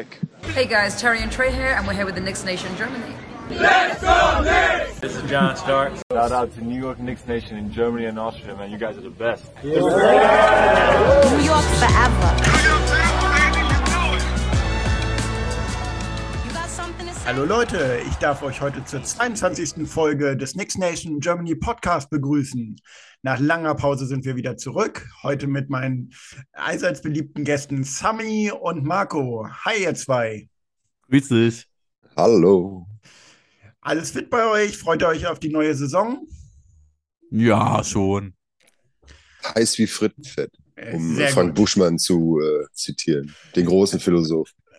Nick. Hey guys, Terry and Trey here, and we're here with the Knicks Nation Germany. Let's go Knicks! This is John Stark. Shout out to New York Knicks Nation in Germany and Austria, man. You guys are the best. New York forever. Hallo Leute, ich darf euch heute zur 22. Folge des Knicks Nation Germany Podcast begrüßen. Nach langer Pause sind wir wieder zurück. Heute mit meinen allseits beliebten Gästen Sami und Marco. Hi, ihr zwei. Grüß dich. Hallo. Alles fit bei euch? Freut ihr euch auf die neue Saison? Ja, schon. Heiß wie Frittenfett, Äh, um sehr Frank gut. Buschmann zu äh, zitieren, den großen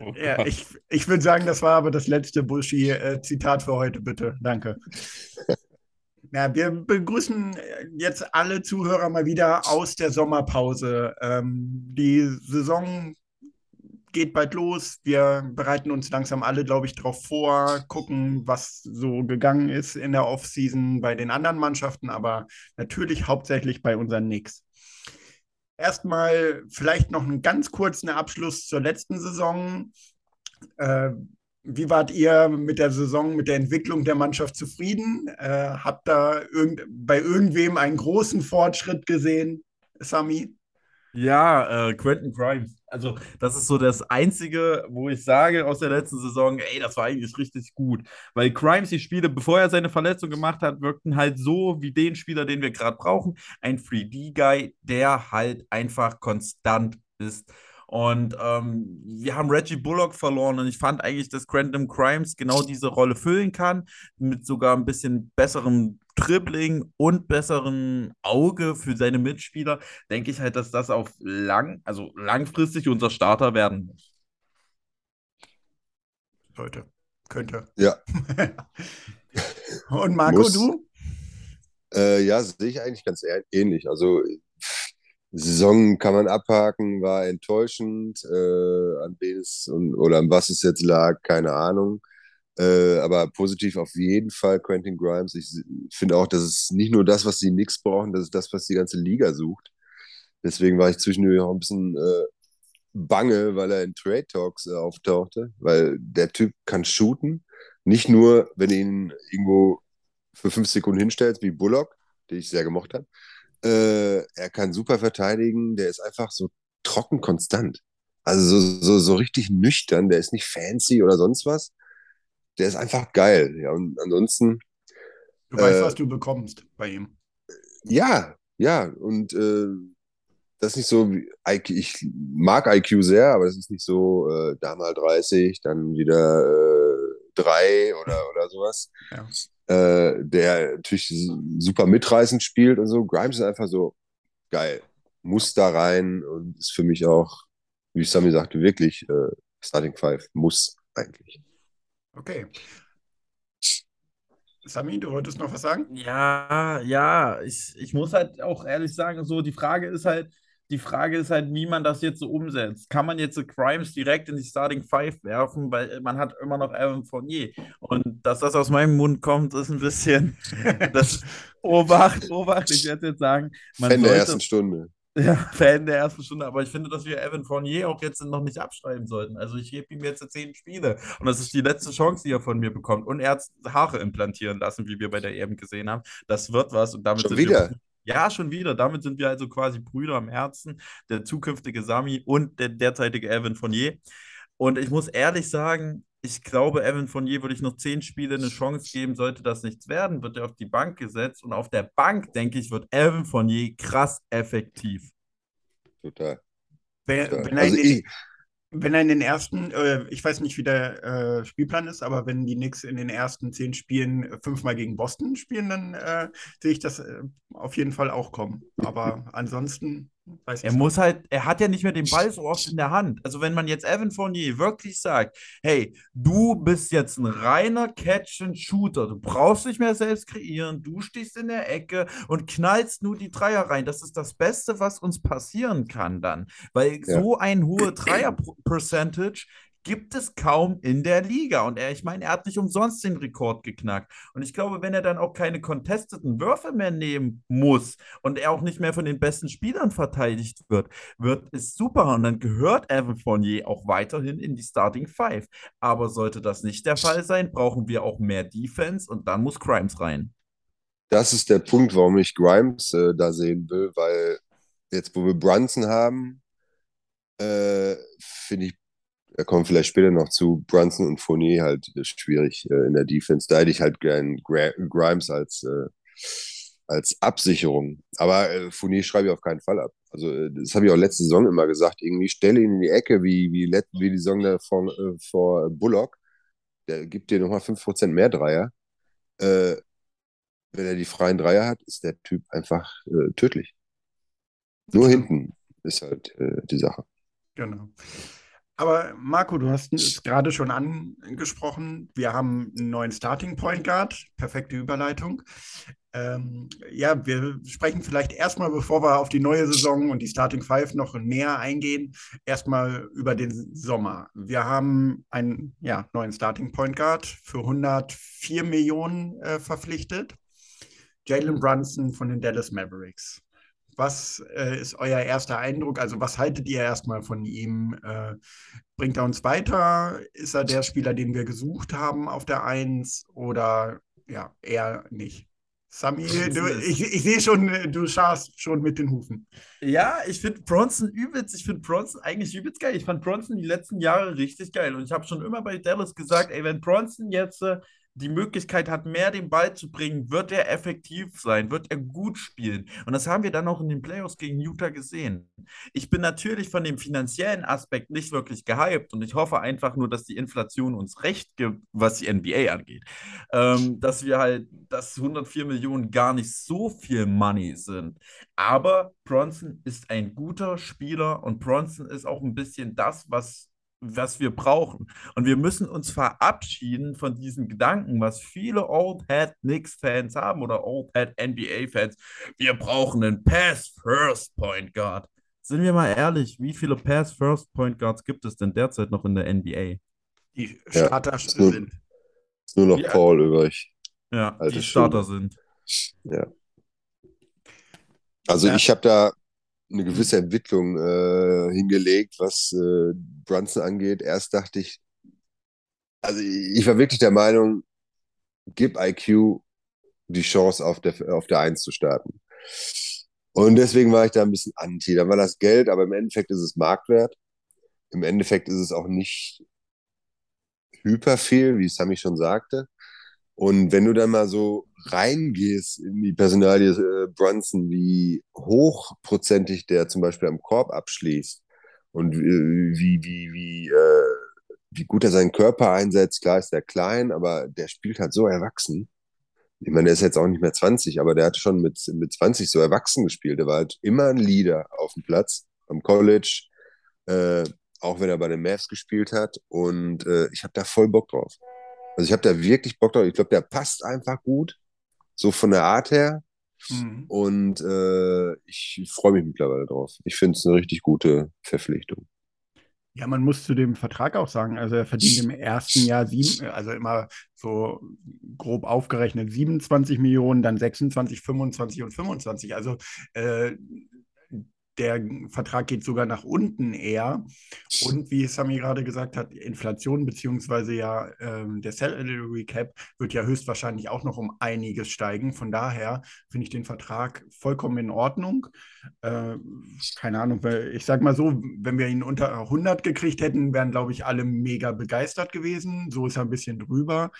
Philosoph. Ja, ich, ich würde sagen, das war aber das letzte Buschi-Zitat für heute, bitte. Danke. Ja, wir begrüßen jetzt alle Zuhörer mal wieder aus der Sommerpause. Ähm, die Saison geht bald los. Wir bereiten uns langsam alle, glaube ich, darauf vor, gucken, was so gegangen ist in der Offseason bei den anderen Mannschaften, aber natürlich hauptsächlich bei unseren Knicks. Erstmal vielleicht noch einen ganz kurzen Abschluss zur letzten Saison. Äh, wie wart ihr mit der Saison, mit der Entwicklung der Mannschaft zufrieden? Äh, habt da irgend, bei irgendwem einen großen Fortschritt gesehen, Sami? Ja, äh, Quentin Grimes. Also, das ist so das Einzige, wo ich sage aus der letzten Saison, ey, das war eigentlich richtig gut. Weil Grimes, die Spiele, bevor er seine Verletzung gemacht hat, wirkten halt so wie den Spieler, den wir gerade brauchen. Ein 3D-Guy, der halt einfach konstant ist. Und ähm, wir haben Reggie Bullock verloren und ich fand eigentlich, dass Quentin Grimes genau diese Rolle füllen kann, mit sogar ein bisschen besserem Dribbling und besseren Auge für seine Mitspieler, denke ich halt, dass das auf lang, also langfristig unser Starter werden muss. Leute, könnte. Ja. Und Marco, Muss. du? Äh, ja, sehe ich eigentlich ganz äh- ähnlich. Also Saison kann man abhaken, war enttäuschend, äh, an wen es und, oder an was es jetzt lag, keine Ahnung. Äh, aber positiv auf jeden Fall Quentin Grimes. Ich finde auch, das ist nicht nur das, was die Knicks brauchen, das ist das, was die ganze Liga sucht. Deswegen war ich zwischendurch auch ein bisschen äh, bange, weil er in Trade Talks äh, auftauchte, weil der Typ kann shooten. Nicht nur, wenn du ihn irgendwo für fünf Sekunden hinstellst, wie Bullock, den ich sehr gemocht habe. Äh, er kann super verteidigen, der ist einfach so trocken konstant. Also so, so, so richtig nüchtern, der ist nicht fancy oder sonst was. Der ist einfach geil. Ja, und ansonsten, Du weißt, Äh, was du bekommst bei ihm. ja, ja, und äh, das ist nicht so, wie IQ, ich mag IQ sehr, aber das ist nicht so, äh, da mal 30, dann wieder äh, 3 oder, oder sowas. Ja. Äh, der natürlich super mitreißend spielt und so. Grimes ist einfach so geil. Muss da rein und ist für mich auch, wie Sammy sagte, wirklich äh, Starting Five. Muss eigentlich. Okay. Sami, du wolltest noch was sagen? Ja, ja, ich, ich muss halt auch ehrlich sagen, so die Frage ist halt, die Frage ist halt, wie man das jetzt so umsetzt. Kann man jetzt so Grimes direkt in die Starting Five werfen, weil man hat immer noch Evan Fournier. Und dass das aus meinem Mund kommt, ist ein bisschen, das, Obacht, Obacht, ich werde jetzt sagen, man Fan der sollte, ersten Stunde. Ja, Fan der ersten Stunde, aber ich finde, dass wir Evan Fournier auch jetzt noch nicht abschreiben sollten. Also ich gebe ihm jetzt zehn Spiele und das ist die letzte Chance, die er von mir bekommt. Und er hat Haare implantieren lassen, wie wir bei der EM gesehen haben. Das wird was und damit Schon sind wieder? wir. Ja, schon wieder. Damit sind wir also quasi Brüder am Herzen, der zukünftige Sami und der derzeitige Evan Fournier. Und ich muss ehrlich sagen, ich glaube, Evan Fournier würde ich noch zehn Spiele eine Chance geben, sollte das nichts werden, wird er auf die Bank gesetzt. Und auf der Bank, denke ich, wird Evan Fournier krass effektiv. Total. Wenn, total. wenn, er Also in wenn er in den ersten, äh, ich weiß nicht, wie der äh, Spielplan ist, aber wenn die Knicks in den ersten zehn Spielen fünfmal gegen Boston spielen, dann äh, sehe ich das äh, auf jeden Fall auch kommen. Aber ansonsten weiß Er muss halt, er hat ja nicht mehr den Ball so oft in der Hand. Also wenn man jetzt Evan Fournier wirklich sagt, hey, du bist jetzt ein reiner Catch-and-Shooter, du brauchst nicht mehr selbst kreieren, du stehst in der Ecke und knallst nur die Dreier rein. Das ist das Beste, was uns passieren kann dann. Weil Ja. so ein hohe Dreier-Percentage gibt es kaum in der Liga. Und er, ich meine, er hat nicht umsonst den Rekord geknackt. Und ich glaube, wenn er dann auch keine contesteten Würfe mehr nehmen muss und er auch nicht mehr von den besten Spielern verteidigt wird, wird es super. Und dann gehört Evan Fournier auch weiterhin in die Starting Five. Aber sollte das nicht der Fall sein, brauchen wir auch mehr Defense und dann muss Grimes rein. Das ist der Punkt, warum ich Grimes äh, da sehen will, weil jetzt, wo wir Brunson haben, äh, finde ich, da kommen vielleicht später noch zu, Brunson und Fournier halt äh, schwierig äh, in der Defense. Da hätte ich halt gern Grimes als, äh, als Absicherung. Aber äh, Fournier schreibe ich auf keinen Fall ab. Also, äh, das habe ich auch letzte Saison immer gesagt. Irgendwie stelle ihn in die Ecke, wie, wie, wie die Saison da vor, äh, vor Bullock. Der gibt dir nochmal 5% mehr Dreier. Wenn er die freien Dreier hat, ist der Typ einfach tödlich. Nur hinten ist halt die Sache. Genau. Aber Marco, du hast es gerade schon angesprochen. Wir haben einen neuen Starting Point Guard. Perfekte Überleitung. Ähm, ja, wir sprechen vielleicht erstmal, bevor wir auf die neue Saison und die Starting Five noch näher eingehen, erstmal über den Sommer. Wir haben einen ja, neuen Starting Point Guard für 104 Millionen äh, verpflichtet. Jalen Brunson von den Dallas Mavericks. Was äh, ist euer erster Eindruck? Also, was haltet ihr erstmal von ihm? Äh, bringt er uns weiter? Ist er der Spieler, den wir gesucht haben auf der Eins oder ja, eher nicht? Sami, du, ich, ich sehe schon, du scharst schon mit den Hufen. Ja, ich finde Bronson übelst, ich finde Bronson eigentlich übelst geil. Ich fand Bronson die letzten Jahre richtig geil. Und ich habe schon immer bei Dallas gesagt, ey, wenn Bronson jetzt äh, die Möglichkeit hat, mehr den Ball zu bringen, wird er effektiv sein, wird er gut spielen. Und das haben wir dann auch in den Playoffs gegen Utah gesehen. Ich bin natürlich von dem finanziellen Aspekt nicht wirklich gehypt und ich hoffe einfach nur, dass die Inflation uns recht gibt, was die NBA angeht. Ähm, dass wir halt, dass 104 Millionen gar nicht so viel Money sind. Aber Bronson ist ein guter Spieler und Bronson ist auch ein bisschen das, was was wir brauchen. Und wir müssen uns verabschieden von diesen Gedanken, was viele Old Head Knicks-Fans haben oder Old Head NBA-Fans. Wir brauchen einen Pass-First Point Guard. Sind wir mal ehrlich, wie viele Pass-First Point Guards gibt es denn derzeit noch in der NBA? Die Starter ja, nur, sind. Ist nur noch ja. Paul übrig. Ja, Alte die Starter Schule. sind. Ja. Also ja. ich habe da eine gewisse Entwicklung äh, hingelegt, was äh, Brunson angeht. Erst dachte ich, also ich war wirklich der Meinung, gib IQ die Chance, auf der, auf der Eins zu starten. Und deswegen war ich da ein bisschen anti. Da war das Geld, aber im Endeffekt ist es Marktwert. Im Endeffekt ist es auch nicht hyper viel, wie Sammy schon sagte. Und wenn du dann mal so reingehst in die Personalie äh, Brunson, wie hochprozentig der zum Beispiel am Korb abschließt und wie, wie, wie, äh, wie gut er seinen Körper einsetzt, klar ist der klein, aber der spielt halt so erwachsen. Ich meine, der ist jetzt auch nicht mehr 20, aber der hat schon mit, mit 20 so erwachsen gespielt. Der war halt immer ein Leader auf dem Platz, am College, äh, auch wenn er bei den Mavs gespielt hat. Und äh, ich habe da voll Bock drauf. Also ich habe da wirklich Bock drauf. Ich glaube, der passt einfach gut, so von der Art her. Mhm. Und äh, ich freue mich mittlerweile drauf. Ich finde es eine richtig gute Verpflichtung. Ja, man muss zu dem Vertrag auch sagen, also er verdient im ersten Jahr sieben, also immer so grob aufgerechnet 27 Millionen, dann 26, 25 und 25. Also äh, der Vertrag geht sogar nach unten eher. Und wie Sami gerade gesagt hat, Inflation beziehungsweise ja ähm, der Salary Cap wird ja höchstwahrscheinlich auch noch um einiges steigen. Von daher finde ich den Vertrag vollkommen in Ordnung. Äh, keine Ahnung, ich sage mal so, wenn wir ihn unter 100 gekriegt hätten, wären, glaube ich, alle mega begeistert gewesen. So ist er ein bisschen drüber.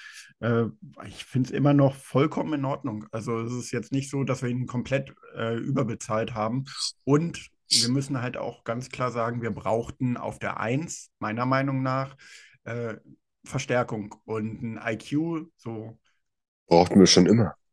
Äh, ich finde es immer noch vollkommen in Ordnung. Also es ist jetzt nicht so, dass wir ihn komplett äh, überbezahlt haben. Und wir müssen halt auch ganz klar sagen, wir brauchten auf der Eins, meiner Meinung nach, äh, Verstärkung und ein IQ, so. Brauchten wir schon immer.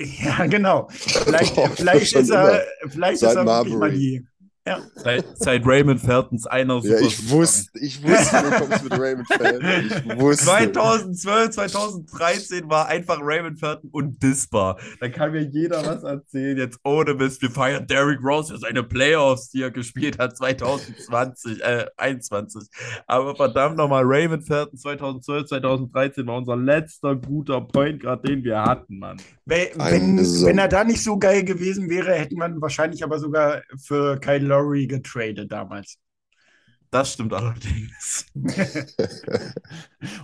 Ja, genau. Vielleicht, vielleicht ist er, vielleicht ist er wirklich mal die, Ja. Seit, seit Raymond Feltons einer Ja, super ich Saison. wusste, ich wusste, du kommst mit Raymond Fan. Ich wusste. 2012, 2013 war einfach Raymond Felton undissbar. Da kann mir jeder was erzählen. Jetzt ohne Mist, wir feiern Derrick Rose für seine Playoffs, die er gespielt hat 2020, äh, 21. Aber verdammt nochmal, Raymond Felton 2012, 2013 war unser letzter guter Point Guard, den wir hatten, Mann. Wenn, wenn, wenn er da nicht so geil gewesen wäre, hätte man wahrscheinlich aber sogar für Kyle Lowry getradet damals. Das stimmt allerdings.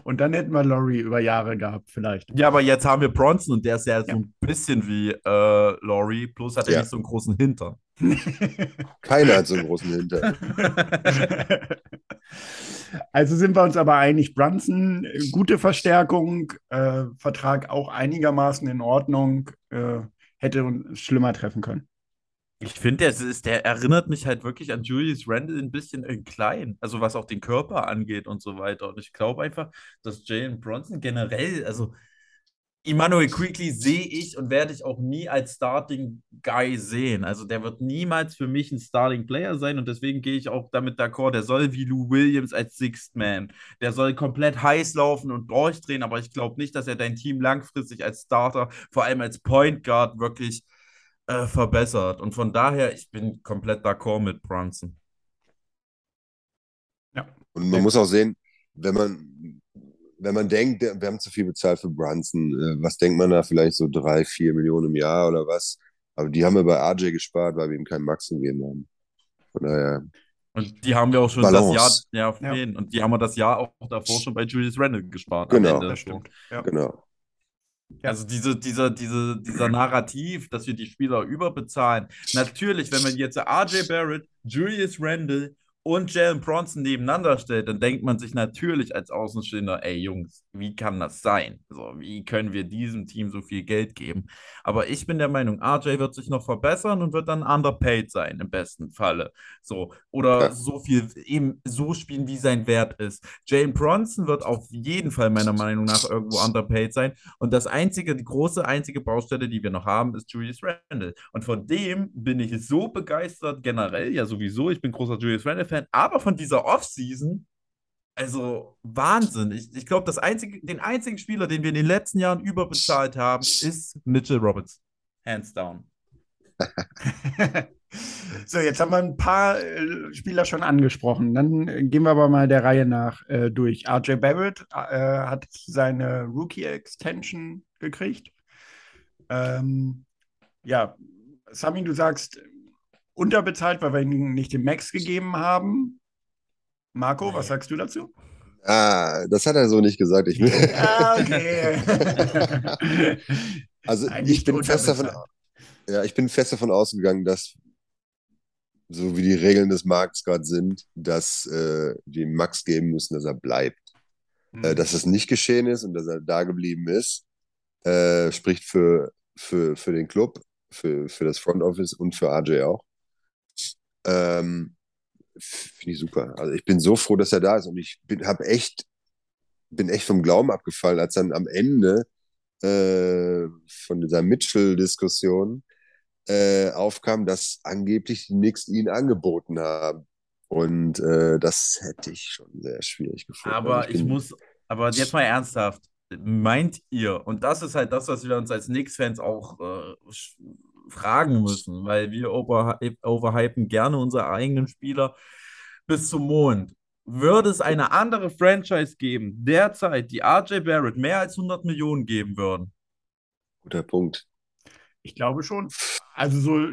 Und dann hätten wir Lowry über Jahre gehabt, vielleicht. Ja, aber jetzt haben wir Bronson und der ist ja, so Ja. ein bisschen wie äh, Laurie, bloß hat er Ja. nicht so einen großen Hintern. Keiner hat so einen großen Hinter. Also sind wir uns aber einig, Brunson, gute Verstärkung, äh, Vertrag auch einigermaßen in Ordnung, äh, hätte uns schlimmer treffen können. Ich finde, der, der erinnert mich halt wirklich an Julius Randle ein bisschen in klein, also was auch den Körper angeht und so weiter. Und ich glaube einfach, dass Jalen Bronson generell, also Emmanuel Quickly sehe ich und werde ich auch nie als Starting Guy sehen. Also der wird niemals für mich ein Starting Player sein und deswegen gehe ich auch damit d'accord. Der soll wie Lou Williams als Sixth Man. Der soll komplett heiß laufen und durchdrehen, aber ich glaube nicht, dass er dein Team langfristig als Starter, vor allem als Point Guard, wirklich äh, verbessert. Und von daher, ich bin komplett d'accord mit Brunson. Und man muss auch sehen, wenn man, wenn man denkt, wir haben zu viel bezahlt für Brunson, äh, was denkt man da? Vielleicht so drei, vier Millionen im Jahr oder was? Aber die haben wir bei RJ gespart, weil wir ihm keinen Max gegeben haben. Von daher, Und die haben wir auch schon Balance. das Jahr, ja, auf Ja. Und die haben wir das Jahr auch davor schon bei Julius Randle gespart. Genau. Ende Das stimmt. Ja. genau. Also diese, dieser, diese, dieser Narrativ, dass wir die Spieler überbezahlen. Natürlich, wenn man jetzt RJ Barrett, Julius Randle und Jalen Bronson nebeneinander stellt, dann denkt man sich natürlich als Außenstehender, ey Jungs, wie kann das sein? So, wie können wir diesem Team so viel Geld geben? Aber ich bin der Meinung, RJ wird sich noch verbessern und wird dann underpaid sein, im besten Falle. So, oder Ja. so viel, eben so spielen, wie sein Wert ist. Jalen Bronson wird auf jeden Fall meiner Meinung nach irgendwo underpaid sein. Und das einzige, die große einzige Baustelle, die wir noch haben, ist Julius Randle. Und von dem bin ich so begeistert, generell, ja sowieso, ich bin großer Julius Randle-Fan, aber von dieser Offseason, also Wahnsinn. Ich, ich glaube, das einzige, den einzigen Spieler, den wir in den letzten Jahren überbezahlt haben, ist Mitchell Roberts. Hands down. So, jetzt haben wir ein paar äh, Spieler schon angesprochen. Dann äh, gehen wir aber mal der Reihe nach äh, durch. RJ Barrett äh, hat seine Rookie-Extension gekriegt. Ähm, ja, Sami, du sagst unterbezahlt, weil wir ihm nicht den Max gegeben haben. Marco, was sagst du dazu? Ah, das hat er so nicht gesagt. Ich, Ah, okay. also Eigentlich ich bin fest davon, ja, ich bin fest davon ausgegangen, dass so wie die Regeln des Markts gerade sind, dass äh, wir Max geben müssen, dass er bleibt. Äh, dass das nicht geschehen ist und dass er da geblieben ist, äh, spricht für, für, für den Club, für, für das Front Office und für RJ auch. Ähm, Finde ich super. Also ich bin so froh, dass er da ist und ich bin, hab echt, bin echt vom Glauben abgefallen, als dann am Ende äh, von dieser Mitchell-Diskussion äh, aufkam, dass angeblich die Knicks ihn angeboten haben. Und äh, das hätte ich schon sehr schwierig gefunden. Aber Also ich bin- muss, aber jetzt mal ernsthaft, meint ihr, und das ist halt das, was wir uns als Knicks-Fans auch äh, fragen müssen, weil wir over, overhypen gerne unsere eigenen Spieler bis zum Mond. Würde es eine andere Franchise geben, derzeit, die RJ Barrett mehr als 100 Millionen geben würden? Guter Punkt. Ich glaube schon. Also so,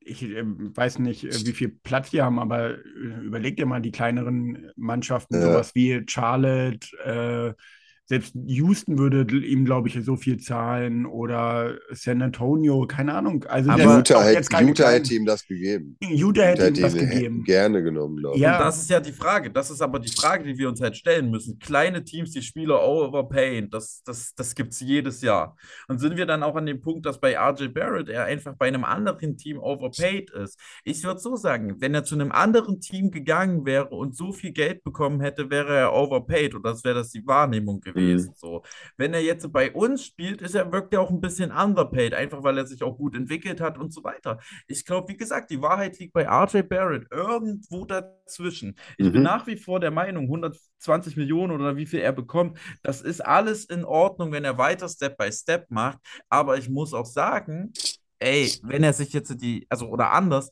ich äh, weiß nicht, äh, wie viel Platz die haben, aber äh, überleg dir mal die kleineren Mannschaften, Ja. sowas wie Charlotte, äh, selbst Houston würde ihm, glaube ich, so viel zahlen oder San Antonio, keine Ahnung. Also Aber Utah, hätte, Utah hätte ihm das gegeben. Utah hätte ihm das ihm gegeben. gerne genommen, glaube ich. Ja. Und das ist ja die Frage. Das ist aber die Frage, die wir uns halt stellen müssen. Kleine Teams, die Spieler overpayen, das, das, das gibt es jedes Jahr. Und sind wir dann auch an dem Punkt, dass bei RJ Barrett er einfach bei einem anderen Team overpaid ist? Ich würde so sagen, wenn er zu einem anderen Team gegangen wäre und so viel Geld bekommen hätte, wäre er overpaid. Und das wäre das die Wahrnehmung gewesen. Gewesen. So. Wenn er jetzt bei uns spielt, ist er, wirkt er auch ein bisschen underpaid, einfach weil er sich auch gut entwickelt hat und so weiter. Ich glaube, wie gesagt, die Wahrheit liegt bei RJ Barrett irgendwo dazwischen. Ich bin Mhm. nach wie vor der Meinung, 120 Millionen oder wie viel er bekommt, das ist alles in Ordnung, wenn er weiter Step by Step macht. Aber ich muss auch sagen, ey, wenn er sich jetzt die, also oder anders,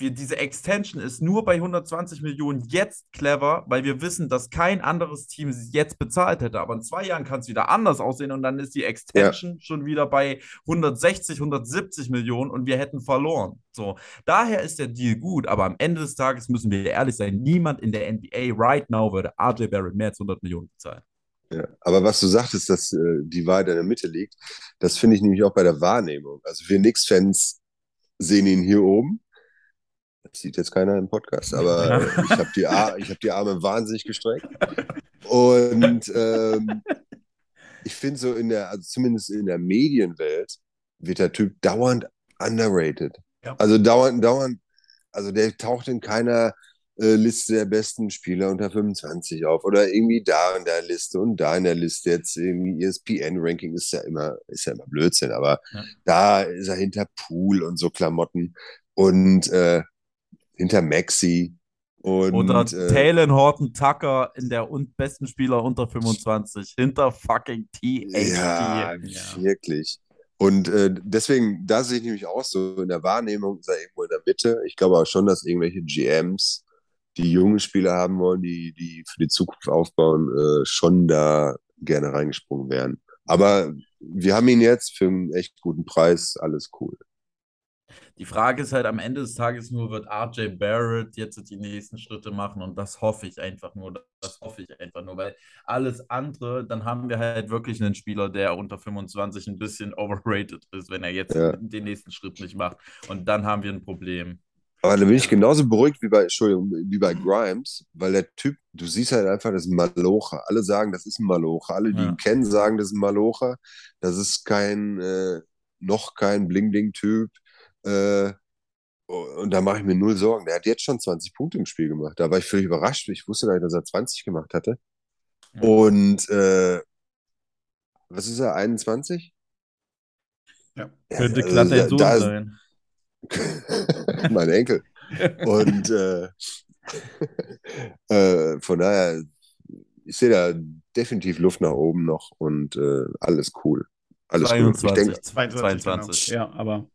wir, diese Extension ist nur bei 120 Millionen jetzt clever, weil wir wissen, dass kein anderes Team sie jetzt bezahlt hätte. Aber in zwei Jahren kann es wieder anders aussehen und dann ist die Extension schon wieder bei 160, 170 Millionen und wir hätten verloren. So, daher ist der Deal gut, aber am Ende des Tages müssen wir ehrlich sein, niemand in der NBA right now würde RJ Barrett mehr als 100 Millionen bezahlen. Ja. Aber was du sagtest, dass äh, die Wahrheit in der Mitte liegt, das finde ich nämlich auch bei der Wahrnehmung. Also wir Knicks-Fans sehen ihn hier oben. Das sieht jetzt keiner im Podcast, aber Ja. ich habe die, Ar ich hab die Arme wahnsinnig gestreckt. Und ähm, ich finde so in der, also zumindest in der Medienwelt, wird der Typ dauernd underrated. Ja. Also dauernd, dauernd, also der taucht in keiner äh, Liste der besten Spieler unter 25 auf oder irgendwie da in der Liste und da in der Liste jetzt irgendwie ESPN-Ranking ist ja immer, ist ja immer Blödsinn, aber Ja. da ist er hinter Pool und so Klamotten und äh, hinter Maxi und Oder äh, Talon Horton Tucker in der un besten Spieler unter 25 hinter fucking THT. Ja, wirklich. Und äh, deswegen, da sehe ich nämlich auch so, in der Wahrnehmung er irgendwo in der Mitte. Ich glaube auch schon, dass irgendwelche GMs, die junge Spieler haben wollen, die, die für die Zukunft aufbauen, äh, schon da gerne reingesprungen wären. Aber wir haben ihn jetzt für einen echt guten Preis, alles cool. Die Frage ist halt am Ende des Tages nur, wird RJ Barrett jetzt die nächsten Schritte machen und das hoffe ich einfach nur, das hoffe ich einfach nur, weil alles andere, dann haben wir halt wirklich einen Spieler, der unter 25 ein bisschen overrated ist, wenn er jetzt Ja. den nächsten Schritt nicht macht und dann haben wir ein Problem. Aber da bin ich genauso beruhigt wie bei, Entschuldigung, wie bei Grimes, weil der Typ, du siehst halt einfach, das ist ein Malocher. Alle sagen, das ist ein Malocher. Alle, die Ja. ihn kennen, sagen, das ist ein Malocher. Das ist kein, äh, noch kein Bling-Bling-Typ. Äh, und da mache ich mir null Sorgen. Der hat jetzt schon 20 Punkte im Spiel gemacht. Da war ich völlig überrascht. Ich wusste gar nicht, dass er 20 gemacht hatte. Ja. Und äh, was ist er, 21? Ja. Könnte also glatt da- dein Sohn da sein. mein Enkel. Und äh, äh, von daher, ich sehe da definitiv Luft nach oben noch und äh, alles cool. Alles cool. Ich 22, denke, 22, 22. Genau. Ja, aber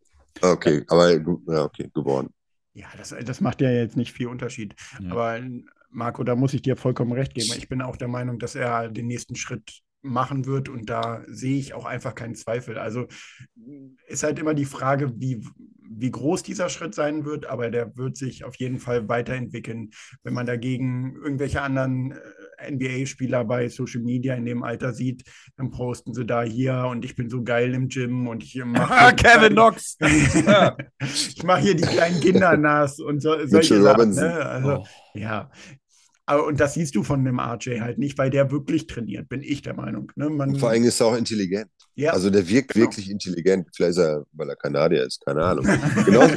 okay, aber ja, okay, geworden. ja, das, das macht ja jetzt nicht viel Unterschied. Ja. Aber Marco, da muss ich dir vollkommen recht geben. Ich bin auch der Meinung, dass er den nächsten Schritt machen wird und da sehe ich auch einfach keinen Zweifel. Also ist halt immer die Frage, wie, wie groß dieser Schritt sein wird, aber der wird sich auf jeden Fall weiterentwickeln. Wenn man dagegen irgendwelche anderen äh, NBA-Spieler bei Social Media in dem Alter sieht, dann posten sie da hier und ich bin so geil im Gym und ich mache Kevin Knox. Ich mache hier die kleinen Kinder nass und so, solche Sachen. Ne? Also, Oh. Ja. Aber, und das siehst du von dem RJ halt nicht, weil der wirklich trainiert, bin ich der Meinung. Ne? Man, Und vor allem ist er auch intelligent. ja. Also der wirkt Genau. wirklich intelligent. Vielleicht ist er, weil er Kanadier ist, keine Ahnung. Genau.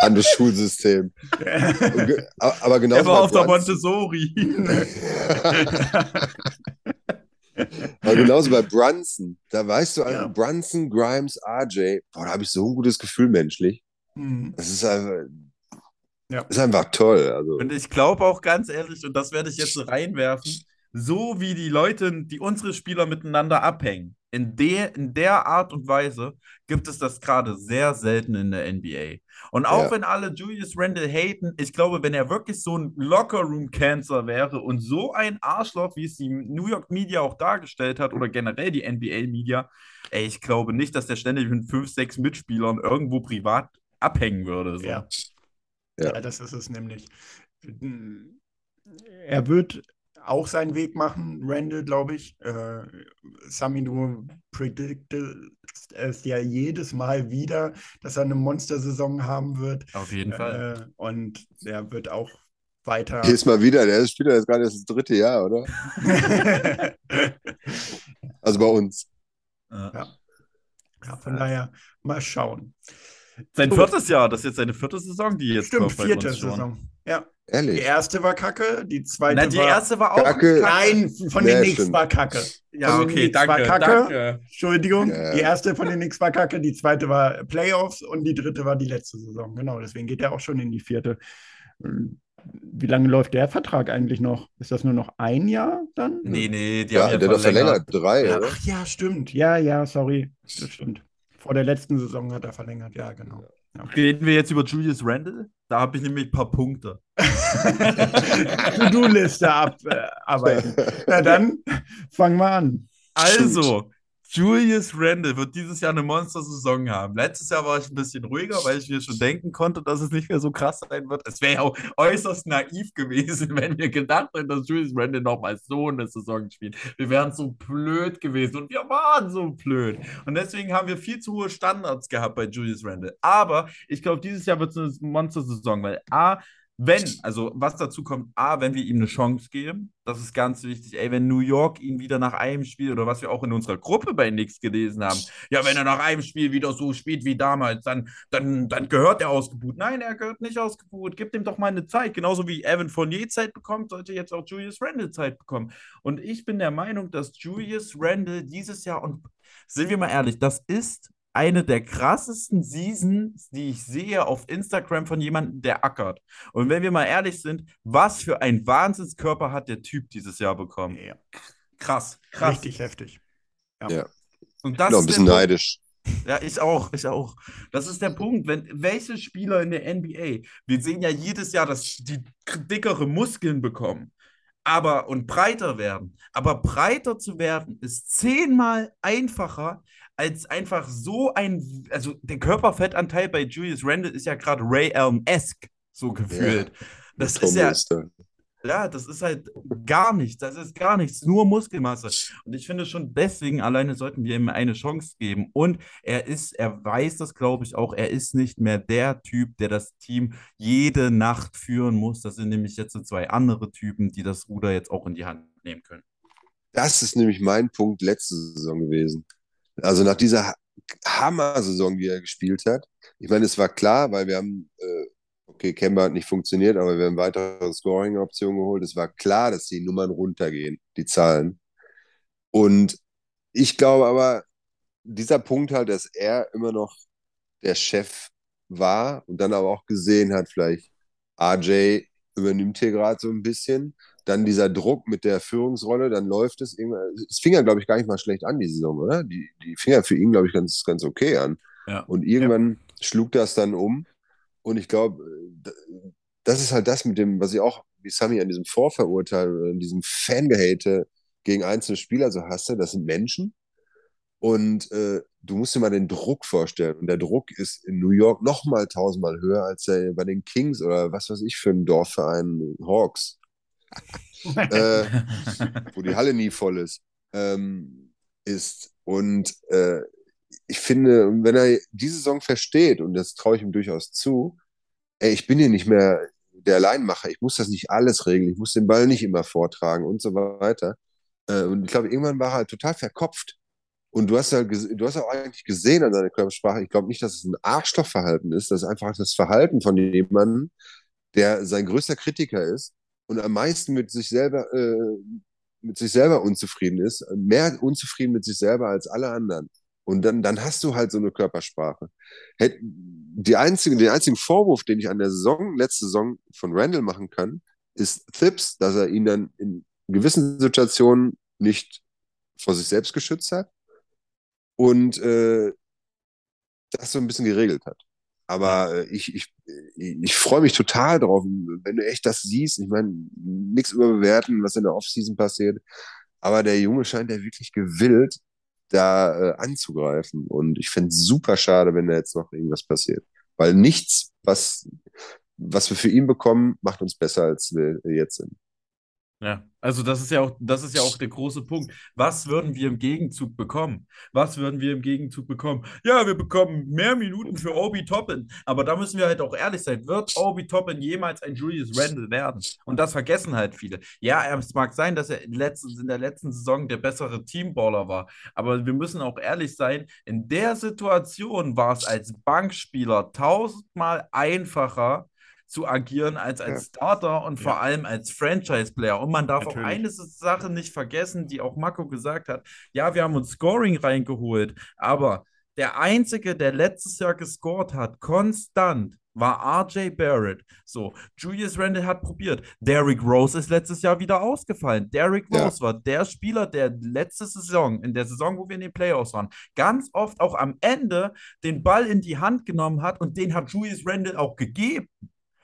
Anderes Schulsystem. Und ge- Aber genauso Er war auf der. Montessori. Aber genauso bei Brunson. Da weißt du, Ja. Brunson, Grimes, RJ, boah, da habe ich so ein gutes Gefühl menschlich. Hm. Das ist einfach, Ja. ist einfach toll. Also, Und ich glaube auch ganz ehrlich, und das werde ich jetzt reinwerfen, so wie die Leute, die unsere Spieler miteinander abhängen, in der, in der Art und Weise gibt es das gerade sehr selten in der NBA. Und auch Ja. wenn alle Julius Randle haten, ich glaube, wenn er wirklich so ein Locker-Room-Cancer wäre und so ein Arschloch, wie es die New York Media auch dargestellt hat oder generell die NBA-Media, ey, ich glaube nicht, dass der ständig mit fünf, sechs Mitspielern irgendwo privat abhängen würde. So. Ja. Ja. ja, das ist es nämlich. Er wird auch seinen Weg machen, Randall, glaube ich. Äh, Sami, du predictest es ja jedes Mal wieder, dass er eine Monstersaison haben wird. Auf jeden Fall. Äh, und er wird auch weiter. Hier ist mal wieder, der spielt ja jetzt gerade das dritte Jahr, oder? Also bei uns. Ja. Ja, von daher mal schauen. Sein So. viertes Jahr, das ist jetzt seine vierte Saison, die jetzt Stimmt, kommt bei vierte uns schon. Saison. Ja. Die Ehrlich. erste war kacke, die zweite Na, die war. erste war auch Kacke. Nein, von Ja, den Knicks war kacke. Ja, okay, danke, kacke. danke. Entschuldigung, Ja. die erste von den Knicks war kacke, die zweite war Playoffs und die dritte war die letzte Saison. Genau, deswegen geht er auch schon in die vierte. Wie lange läuft der Vertrag eigentlich noch? Ist das nur noch ein Jahr dann? Nee, nee, die Ja, haben ja der hat doch verlängert. Drei, Ja, ach ja, stimmt. Ja, ja, sorry. Das stimmt. Vor der letzten Saison hat er verlängert, ja, genau. Ja. Reden wir jetzt über Julius Randle? Da habe ich nämlich ein paar Punkte. To-Do-Liste abarbeiten. Na dann, fangen wir an. Also, Julius Randle wird dieses Jahr eine Monster-Saison haben. Letztes Jahr war ich ein bisschen ruhiger, weil ich mir schon denken konnte, dass es nicht mehr so krass sein wird. Es wäre ja auch äußerst naiv gewesen, wenn wir gedacht hätten, dass Julius Randle nochmal so eine Saison spielt. Wir wären so blöd gewesen und wir waren so blöd. Und deswegen haben wir viel zu hohe Standards gehabt bei Julius Randle. Aber ich glaube, dieses Jahr wird es eine Monster-Saison, weil A, wenn, also was dazu kommt, A, wenn wir ihm eine Chance geben, das ist ganz wichtig, ey, wenn New York ihn wieder nach einem Spiel oder was wir auch in unserer Gruppe bei Nix gelesen haben, ja, wenn er nach einem Spiel wieder so spielt wie damals, dann, dann, dann gehört er ausgebucht. Nein, er gehört nicht ausgebucht. Gib ihm doch mal eine Zeit. Genauso wie Evan Fournier Zeit bekommt, sollte jetzt auch Julius Randle Zeit bekommen. Und ich bin der Meinung, dass Julius Randle dieses Jahr, und sind wir mal ehrlich, das ist eine der krassesten Seasons, die ich sehe auf Instagram von jemandem, der ackert. Und wenn wir mal ehrlich sind, was für ein Wahnsinnskörper hat der Typ dieses Jahr bekommen? Ja, Krass, krass. richtig heftig. Ja. Und das Noch ist ein bisschen neidisch. Ja, ich auch, ich auch. Das ist der Punkt, wenn welche Spieler in der NBA, wir sehen ja jedes Jahr, dass die dickere Muskeln bekommen, aber und breiter werden. Aber breiter zu werden ist zehnmal einfacher als einfach so ein, also der Körperfettanteil bei Julius Randle ist ja gerade Ray Allen-esque, so gefühlt. Das ist ja, Ja, das ist halt gar nichts. Das ist gar nichts, nur Muskelmasse. Und ich finde schon deswegen alleine sollten wir ihm eine Chance geben. Und er ist, er weiß das, glaube ich, auch. Er ist nicht mehr der Typ, der das Team jede Nacht führen muss. Das sind nämlich jetzt so zwei andere Typen, die das Ruder jetzt auch in die Hand nehmen können. Das ist nämlich mein Punkt letzte Saison gewesen. Also nach dieser Ha- Hammer-Saison, die er gespielt hat. Ich meine, es war klar, weil wir haben, äh, okay, Kemba hat nicht funktioniert, aber wir haben weitere Scoring-Optionen geholt. Es war klar, dass die Nummern runtergehen, die Zahlen. Und ich glaube aber, dieser Punkt halt, dass er immer noch der Chef war und dann aber auch gesehen hat, vielleicht RJ übernimmt hier gerade so ein bisschen. Dann dieser Druck mit der Führungsrolle, dann läuft es irgendwann. Es fing ja, glaube ich, gar nicht mal schlecht an, die Saison, oder? Die, die fing ja für ihn, glaube ich, ganz, ganz okay an. Ja. Und irgendwann schlug das dann um. Und ich glaube, das ist halt das mit dem, was ich auch, wie Sami an diesem Vorverurteil, an diesem Fangehate gegen einzelne Spieler so hasse, das sind Menschen. Und äh, du musst dir mal den Druck vorstellen. Und der Druck ist in New York noch mal tausendmal höher als der bei den Kings oder was weiß ich für einen Dorfverein Hawks, äh, wo die Halle nie voll ist, ähm, ist. Und äh, ich finde, wenn er diese Saison versteht, und das traue ich ihm durchaus zu, ey, ich bin hier nicht mehr der Alleinmacher, ich muss das nicht alles regeln, ich muss den Ball nicht immer vortragen und so weiter. Äh, und ich glaube, irgendwann war er halt total verkopft. Und du hast ja, du hast auch eigentlich gesehen an seiner Körpersprache, ich glaube nicht, dass es ein Arschlochverhalten ist, das ist einfach das Verhalten von jemandem, der sein größter Kritiker ist und am meisten mit sich selber, äh, mit sich selber unzufrieden ist, mehr unzufrieden mit sich selber als alle anderen. Und dann, dann hast du halt so eine Körpersprache. Die einzige, den einzigen Vorwurf, den ich an der Saison, letzte Saison von Randall machen kann, ist Thibs, dass er ihn dann in gewissen Situationen nicht vor sich selbst geschützt hat und äh, das so ein bisschen geregelt hat. Aber äh, ich, ich, ich, ich freue mich total drauf, wenn du echt das siehst. Ich meine, nichts überbewerten, was in der Offseason passiert. Aber der Junge scheint ja wirklich gewillt, da äh, anzugreifen. Und ich fände es super schade, wenn da jetzt noch irgendwas passiert. Weil nichts, was, was wir für ihn bekommen, macht uns besser, als wir jetzt sind. Ja, also das ist ja auch, das ist ja auch der große Punkt. Was würden wir im Gegenzug bekommen? Was würden wir im Gegenzug bekommen? Ja, wir bekommen mehr Minuten für Obi Toppin. Aber da müssen wir halt auch ehrlich sein. Wird Obi Toppin jemals ein Julius Randle werden? Und das vergessen halt viele. Ja, es mag sein, dass er in, letzten, in der letzten Saison der bessere Teamballer war. Aber wir müssen auch ehrlich sein, in der Situation war es als Bankspieler tausendmal einfacher, zu agieren als als Starter und vor allem als Franchise-Player. Und man darf Natürlich. auch eine Sache nicht vergessen, die auch Marco gesagt hat. Ja, wir haben uns Scoring reingeholt, aber der Einzige, der letztes Jahr gescored hat, konstant, war RJ Barrett. So, Julius Randle hat probiert. Derrick Rose ist letztes Jahr wieder ausgefallen. Derrick Ja. Rose war der Spieler, der letzte Saison, in der Saison, wo wir in den Playoffs waren, ganz oft auch am Ende den Ball in die Hand genommen hat und den hat Julius Randle auch gegeben.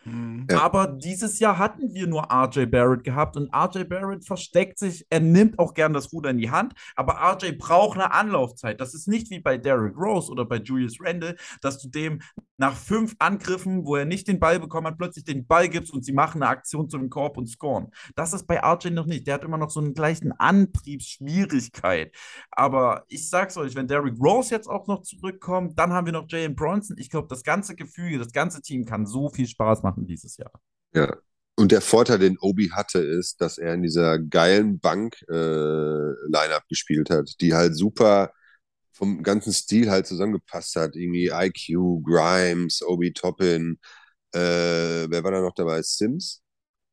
Mhm. Ja. Aber dieses Jahr hatten wir nur RJ Barrett gehabt und RJ Barrett versteckt sich, er nimmt auch gern das Ruder in die Hand, aber RJ braucht eine Anlaufzeit. Das ist nicht wie bei Derrick Rose oder bei Julius Randle, dass du dem nach fünf Angriffen, wo er nicht den Ball bekommen hat, plötzlich den Ball gibst und sie machen eine Aktion zu dem Korb und scoren. Das ist bei RJ noch nicht. Der hat immer noch so einen gleichen Antriebsschwierigkeit. Aber ich sag's euch, wenn Derrick Rose jetzt auch noch zurückkommt, dann haben wir noch Jalen Bronson. Ich glaube, das ganze Gefüge, das ganze Team kann so viel Spaß machen dieses Jahr. Ja. Und der Vorteil, den Obi hatte, ist, dass er in dieser geilen Bank-Line-Up gespielt hat, die halt super vom ganzen Stil halt zusammengepasst hat. Irgendwie IQ, Grimes, Obi Toppin, äh, wer war da noch dabei? Sims?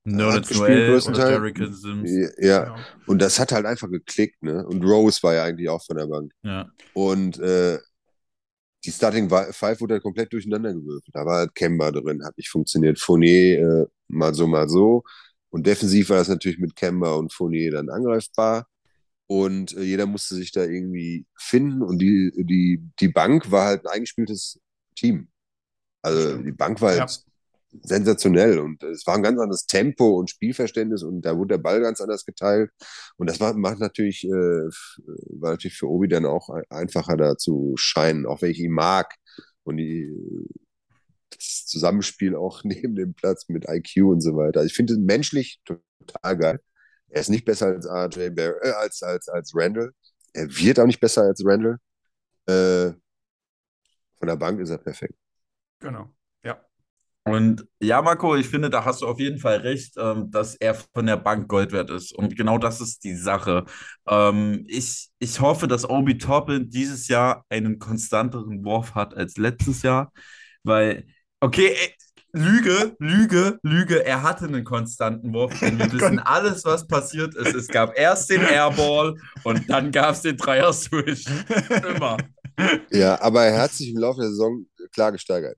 No, Hat that's gespielt. Derrick Sims. Ja, Genau. und das hat halt einfach geklickt, ne? Und Rose war ja eigentlich auch von der Bank. Ja. Und äh, die Starting Five wurde halt komplett durcheinander gewürfelt. Da war halt Kemba drin, hat nicht funktioniert. Fournier äh, mal so, mal so. Und defensiv war das natürlich mit Kemba und Fournier dann angreifbar. Und äh, jeder musste sich da irgendwie finden. Und die, die, die Bank war halt ein eingespieltes Team. Also die Bank war Ja. halt sensationell und es war ein ganz anderes Tempo und Spielverständnis und da wurde der Ball ganz anders geteilt. Und das war, macht natürlich, äh, war natürlich für Obi dann auch ein- einfacher da zu scheinen, auch wenn ich ihn mag. Und die, das Zusammenspiel auch neben dem Platz mit IQ und so weiter. Also ich finde ihn menschlich total geil. Er ist nicht besser als RJ Bar äh, als, als, als Randall. Er wird auch nicht besser als Randall. Äh, von der Bank ist er perfekt. Genau. Ja. Und ja, Marco, ich finde, da hast du auf jeden Fall recht, ähm, dass er von der Bank Gold wert ist. Und genau das ist die Sache. Ähm, ich, ich hoffe, dass Obi Toppin dieses Jahr einen konstanteren Wurf hat als letztes Jahr. Weil, okay, ey, Lüge, Lüge, Lüge, er hatte einen konstanten Wurf. Denn wir wissen alles, was passiert ist. Es gab erst den Airball und dann gab es den Dreier-Switch. Immer. Ja, aber er hat sich im Laufe der Saison klar gesteigert,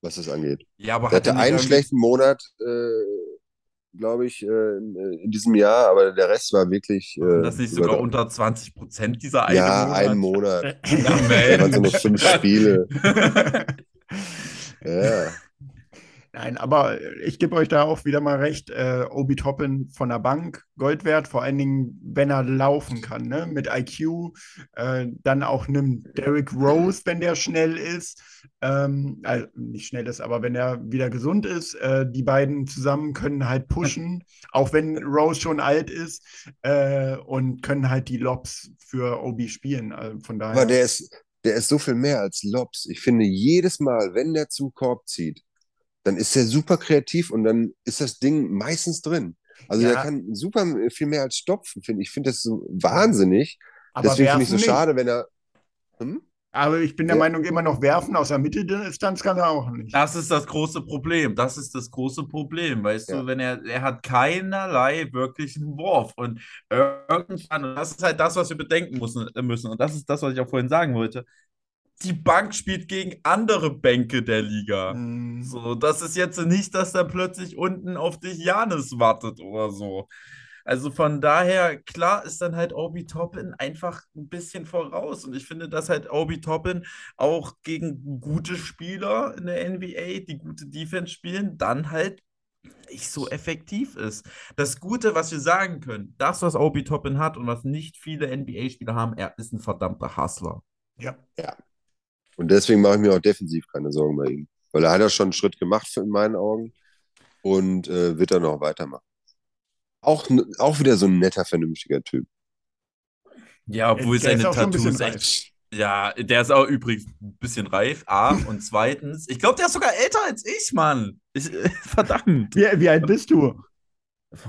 was das angeht. Ja, aber Er hat hatte einen schlechten Monat, äh, glaube ich, äh, in, in diesem Jahr, aber der Rest war wirklich. Äh, das nicht sogar unter 20 Prozent dieser eine Ja, Monat? einen Monat. Ja, Da waren so noch Mensch. fünf Spiele. Ja. Nein, aber ich gebe euch da auch wieder mal recht. Äh, Obi Toppin von der Bank, Gold wert, vor allen Dingen, wenn er laufen kann, ne? Mit IQ. Äh, dann auch nimmt Derrick Rose, wenn der schnell ist. Ähm, also nicht schnell ist, aber wenn er wieder gesund ist. Äh, die beiden zusammen können halt pushen, auch wenn Rose schon alt ist. Äh, und können halt die Lobs für Obi spielen. Also von daher. Aber der ist, der ist so viel mehr als Lobs. Ich finde, jedes Mal, wenn der zum Korb zieht, dann ist er super kreativ und dann ist das Ding meistens drin. Also Ja. der kann super viel mehr als stopfen, finde ich. Ich finde das so wahnsinnig. aber Deswegen finde ich so nicht. schade, wenn er. Hm? Aber ich bin der Ja. Meinung, immer noch werfen aus der Mitteldistanz kann er auch nicht. Das ist das große Problem. Das ist das große Problem. Weißt Ja. du, wenn er, er hat keinerlei wirklichen Wurf. Und irgendwann, und das ist halt das, was wir bedenken müssen, müssen. Und das ist das, was ich auch vorhin sagen wollte. Die Bank spielt gegen andere Bänke der Liga. Mm. So, das ist jetzt nicht, dass da plötzlich unten auf dich Janis wartet oder so. Also von daher, klar ist dann halt Obi Toppin einfach ein bisschen voraus. Und ich finde, dass halt Obi Toppin auch gegen gute Spieler in der NBA, die gute Defense spielen, dann halt nicht so effektiv ist. Das Gute, was wir sagen können, das, was Obi Toppin hat und was nicht viele NBA-Spieler haben, er ist ein verdammter Hustler. Ja. Und deswegen mache ich mir auch defensiv keine Sorgen bei ihm. Weil er hat ja schon einen Schritt gemacht in meinen Augen und äh, wird dann noch weitermachen. Auch, auch wieder so ein netter, vernünftiger Typ. Ja, obwohl Der seine auch Tattoos bisschen echt. Ja, der ist auch übrigens ein bisschen reif. A. Und zweitens, ich glaube, der ist sogar älter als ich, Mann. Ich, verdammt. Wie, wie alt bist du?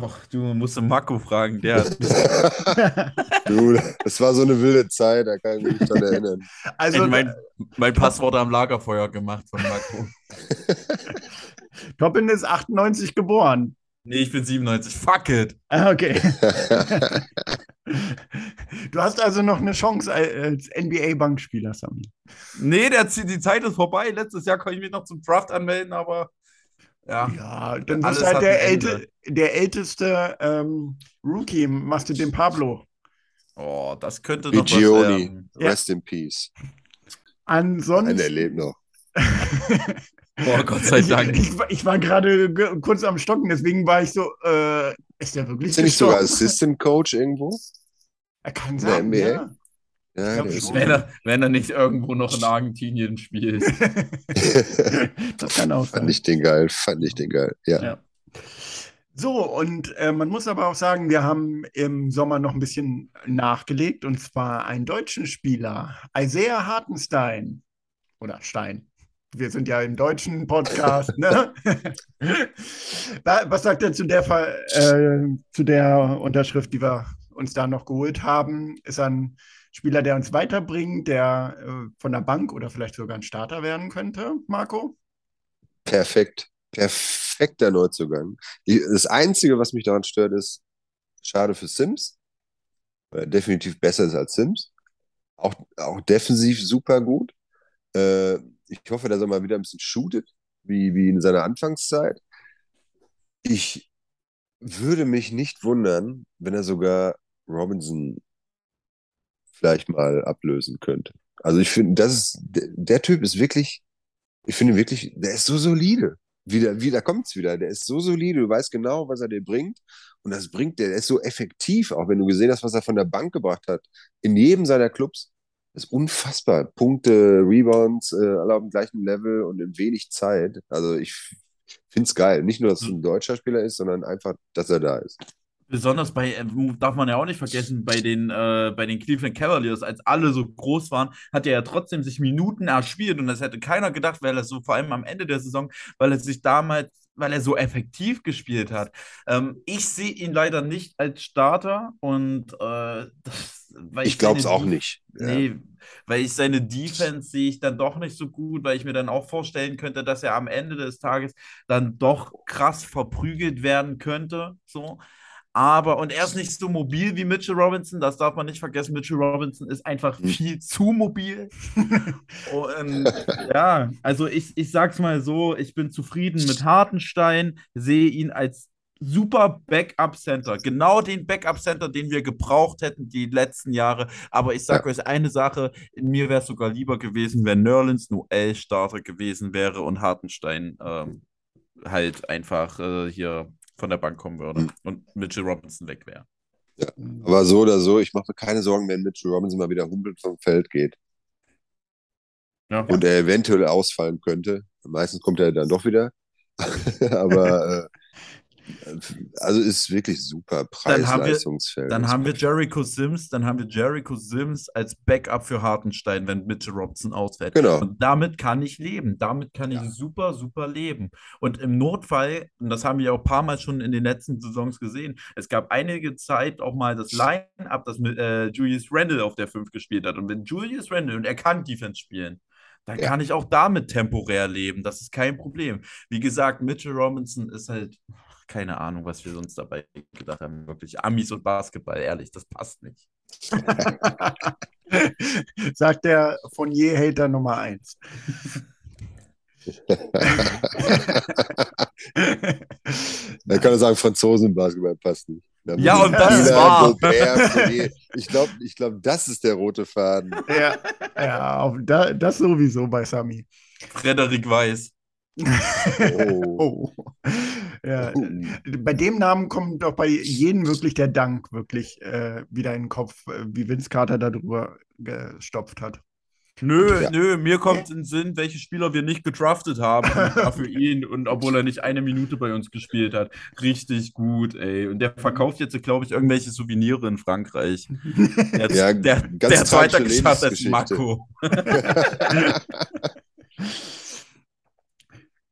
Och, du musst den Marco fragen, der. Du, das war so eine wilde Zeit, da kann ich mich nicht dran erinnern. Also, mein, mein Passwort am Lagerfeuer gemacht von Marco. Toppin ist 98 geboren. Nee, ich bin 97. Fuck it. Ah, okay. Du hast also noch eine Chance als NBA-Bankspieler, Sami. Nee, der, die Zeit ist vorbei. Letztes Jahr konnte ich mich noch zum Draft anmelden, aber ja. Ja, dann bist Alles du halt der, älte, der älteste ähm, Rookie. Machst du den Pablo? Oh, das könnte Wie noch was Gioni. werden. Ja. Rest in peace. Nein, der Ansonsten. lebt noch. Oh, Gott sei Dank. Ich, ich, war- ich war gerade ge- kurz am Stocken, deswegen war ich so, äh, ist der wirklich Ist er nicht sogar? Assistant Coach irgendwo? Er kann in der sein, ja. Ja, glaub. Wenn er, wenn er nicht irgendwo noch in Argentinien spielt. Das kann auch sein. Fand ich den geil, fand ich den geil. Ja. Ja. So, und äh, man muss aber auch sagen, wir haben im Sommer noch ein bisschen nachgelegt, und zwar einen deutschen Spieler, Isaiah Hartenstein. Oder Stein. Wir sind ja im deutschen Podcast, ne? Wa- Was sagt er zu der, Ver- äh, zu der Unterschrift, die wir uns da noch geholt haben? Ist ein Spieler, der uns weiterbringt, der äh, von der Bank oder vielleicht sogar ein Starter werden könnte, Marco? Perfekt. Perfekter Neuzugang. Die, das Einzige, was mich daran stört, ist, schade für Sims. Weil er definitiv besser ist als Sims. Auch, auch defensiv super gut. Äh, ich hoffe, dass er mal wieder ein bisschen shootet, wie, wie in seiner Anfangszeit. Ich würde mich nicht wundern, wenn er sogar Robinson vielleicht mal ablösen könnte. Also ich finde, das ist, der, Typ ist wirklich, ich finde wirklich, der ist so solide. Wieder, wieder kommt's wieder. Der ist so solide. Du weißt genau, was er dir bringt. Und das bringt der. Der ist so effektiv, auch wenn du gesehen hast, was er von der Bank gebracht hat. In jedem seiner Clubs. Das ist unfassbar. Punkte, Rebounds, äh, alle auf dem gleichen Level und in wenig Zeit. Also ich finde es geil. Nicht nur, dass es ein deutscher Spieler ist, sondern einfach, dass er da ist. Besonders bei, äh, darf man ja auch nicht vergessen, bei den, äh, bei den Cleveland Cavaliers, als alle so groß waren, hat er ja trotzdem sich Minuten erspielt und das hätte keiner gedacht, weil er so vor allem am Ende der Saison, weil er sich damals, weil er so effektiv gespielt hat. Ähm, ich sehe ihn leider nicht als Starter und äh, das, weil Ich glaube es auch nicht. Ja. Nee, weil ich seine Defense sehe ich dann doch nicht so gut, weil ich mir dann auch vorstellen könnte, dass er am Ende des Tages dann doch krass verprügelt werden könnte. So. Aber, und er ist nicht so mobil wie Mitchell Robinson, das darf man nicht vergessen. Mitchell Robinson ist einfach Hm. viel zu mobil. und ja, also ich, ich sag's mal so, ich bin zufrieden mit Hartenstein, sehe ihn als super Backup-Center. Genau den Backup-Center, den wir gebraucht hätten die letzten Jahre. Aber ich sage euch eine Sache, mir wäre es sogar lieber gewesen, wenn Nerlens Noel-Starter gewesen wäre und Hartenstein ähm, halt einfach äh, hier von der Bank kommen würde Mhm. und Mitchell Robinson weg wäre. Aber so oder so, ich mache mir keine Sorgen, wenn Mitchell Robinson mal wieder humpelnd vom Feld geht Ja. und er eventuell ausfallen könnte. Meistens kommt er dann doch wieder. Aber äh, also ist wirklich super Dann haben wir- Preis-Leistungsfeld. Dann haben wir Jericho Sims, dann haben wir Jericho Sims als Backup für Hartenstein, wenn Mitchell Robinson ausfällt. Genau. Und damit kann ich leben. Damit kann ich super, super leben. Und im Notfall, und das haben wir auch ein paar Mal schon in den letzten Saisons gesehen, es gab einige Zeit auch mal das Line-Up, das mit äh, Julius Randle auf der 5 gespielt hat. Und wenn Julius Randle, und er kann Defense spielen, dann Ja. kann ich auch damit temporär leben. Das ist kein Problem. Wie gesagt, Mitchell Robinson ist halt, keine Ahnung, was wir uns dabei gedacht haben. Wirklich Amis und Basketball, ehrlich, das passt nicht. Sagt der von je Hater Nummer 1. Dann kann er sagen, Franzosen-Basketball passt nicht. Da Ja, und das Spieler, war- Gobert, Fournier. Ich glaube, ich glaub, das ist der rote Faden. ja, ja auf, da, das sowieso bei Sami. Frederik Weiß. Oh. Oh. Ja, Oh. bei dem Namen kommt doch bei jedem wirklich der Dank wirklich äh, wieder in den Kopf, äh, wie Vince Carter darüber gestopft hat. Nö, Ja. nö, mir kommt in den Sinn, welche Spieler wir nicht gedraftet haben für ihn und obwohl er nicht eine Minute bei uns gespielt hat. Richtig gut, ey. Und der verkauft jetzt, glaube ich, irgendwelche Souvenire in Frankreich. Der, Ja, der, ganz der hat weiter tragische geschafft als. Marco.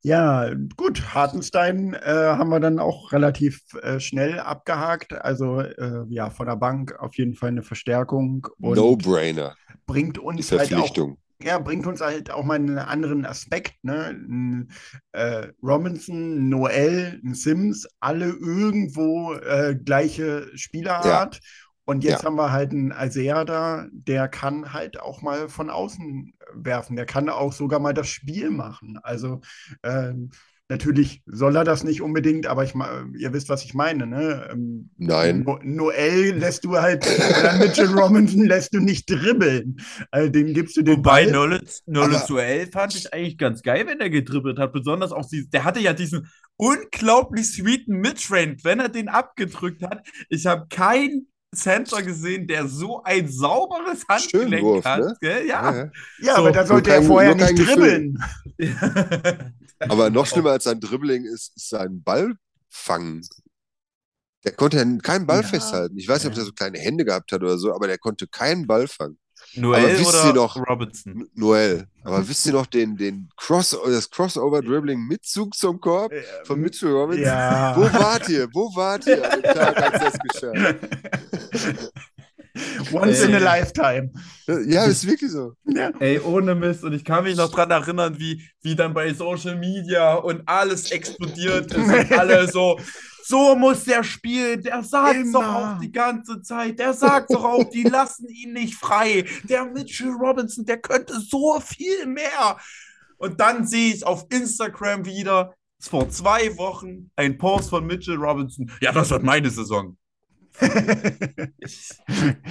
Ja, gut, Hartenstein äh, haben wir dann auch relativ äh, schnell abgehakt. Also äh, ja, von der Bank auf jeden Fall eine Verstärkung No-brainer. bringt Die uns halt auch, Verpflichtung. ja, bringt uns halt auch mal einen anderen Aspekt, ne? Ein, äh, Robinson, Noel, ein Sims, alle irgendwo äh, gleiche Spielerart. Und jetzt Ja. haben wir halt einen Isaiah da, der kann halt auch mal von außen werfen. Der kann auch sogar mal das Spiel machen. Also ähm, natürlich soll er das nicht unbedingt, aber ich ihr wisst, was ich meine, ne? Ähm, Nein. No Noel lässt du halt, oder Mitchell Robinson lässt du nicht dribbeln. Also den gibst du den Wobei Aber- Duell fand ich eigentlich ganz geil, wenn er gedribbelt hat. Besonders auch die, der hatte ja diesen unglaublich sweeten Midrange, wenn er den abgedrückt hat. Ich habe keinen Center gesehen, der so ein sauberes Handgelenk Schönwurf, hat. ne? Gell? Ja, Ja. ja. Ja, So, aber da sollte nur er kein- vorher kein nicht dribbeln. Aber noch schlimmer als sein Dribbling ist, ist sein Ball fangen. Der konnte keinen Ball Ja. festhalten. Ich weiß nicht, ob er so kleine Hände gehabt hat oder so, aber der konnte keinen Ball fangen. Noel wisst oder ihr noch- Robinson? Noel. Aber wisst ihr noch den, den Cross, das Crossover-Dribbling mit Zug zum Korb von Mitchell Robinson? Ja. Wo wart ihr? Wo wart ihr an dem Tag, als das geschah? Once in a Ey. lifetime. Ja, ist wirklich so. Ja. Ey, ohne Mist. Und ich kann mich noch dran erinnern, wie, wie dann bei Social Media und alles explodiert ist und alle so, so muss der spielen. Der sagt doch Immer. auch die ganze Zeit. Der sagt doch auch, die lassen ihn nicht frei. Der Mitchell Robinson, der könnte so viel mehr. Und dann sehe ich auf Instagram wieder vor zwei Wochen ein Post von Mitchell Robinson. Ja, das wird meine Saison.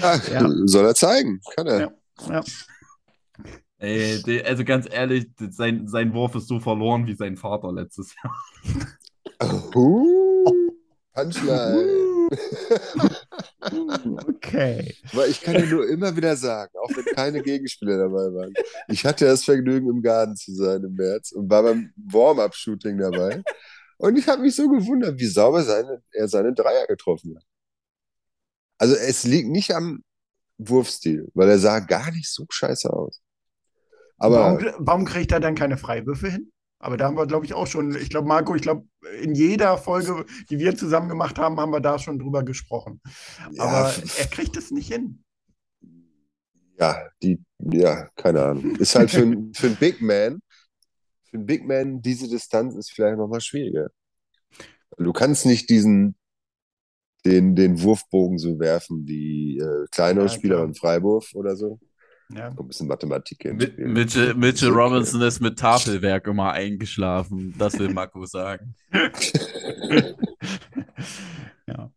Ja, Ja. Soll er zeigen. Kann er. Ja. Ja. ey, also ganz ehrlich, sein, sein Wurf ist so verloren wie sein Vater letztes Jahr. Uh, Punchline. Okay. Aber ich kann dir nur immer wieder sagen, auch wenn keine Gegenspieler dabei waren, ich hatte das Vergnügen, im Garten zu sein im März und war beim Warm-Up-Shooting dabei. Und ich habe mich so gewundert, wie sauber seine, er seine Dreier getroffen hat. Also es liegt nicht am Wurfstil, weil er sah gar nicht so scheiße aus. Aber warum, warum kriegt er dann keine Freiwürfe hin? Aber da haben wir, glaube ich, auch schon, ich glaube, Marco, ich glaube, in jeder Folge, die wir zusammen gemacht haben, haben wir da schon drüber gesprochen. ja, Aber er kriegt es nicht hin. ja, die, ja, keine Ahnung. Ist halt für, ein- für einen Big Man, für einen Big Man, diese Distanz ist vielleicht nochmal schwieriger. Du kannst nicht diesen, den, den Wurfbogen so werfen wie äh, kleinere Ja, Spieler beim Freiwurf oder so. Ja. Ein bisschen Mathematik Mit, Spiel. Mitchell, Mitchell Okay. Robinson ist mit Tafelwerk immer eingeschlafen. Das will Marco sagen. ja.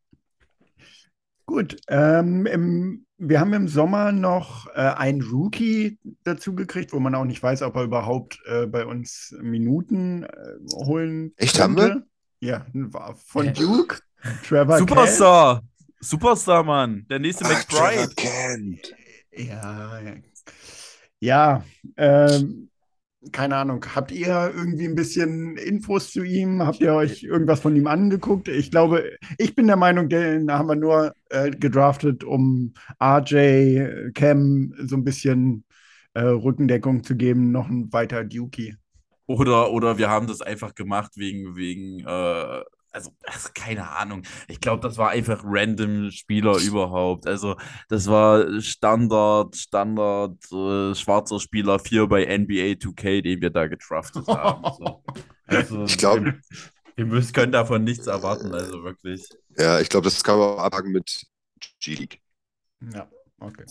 Gut, ähm, im, wir haben im Sommer noch äh, einen Rookie dazu gekriegt, wo man auch nicht weiß, ob er überhaupt äh, bei uns Minuten äh, holen Echt, haben könnte. Ja, war von Duke, Trevor Superstar! Superstar, Mann. Der nächste Ah, Ja, ja. Ja, ähm, keine Ahnung. Habt ihr irgendwie ein bisschen Infos zu ihm? Habt ihr euch irgendwas von ihm angeguckt? Ich glaube, ich bin der Meinung, den haben wir nur äh, gedraftet, um RJ, Cam so ein bisschen äh, Rückendeckung zu geben, noch ein weiter Dookie. Oder, oder wir haben das einfach gemacht wegen, wegen äh, also, also keine Ahnung. Ich glaube, das war einfach random Spieler überhaupt. Also, das war Standard, Standard äh, schwarzer Spieler 4 bei NBA 2K, den wir da gedraftet haben. So. Also, Ich glaub- wir, wir können davon nichts erwarten, also wirklich. Ja, ich glaube, das kann man auch abhaken mit G-League. Ja, okay.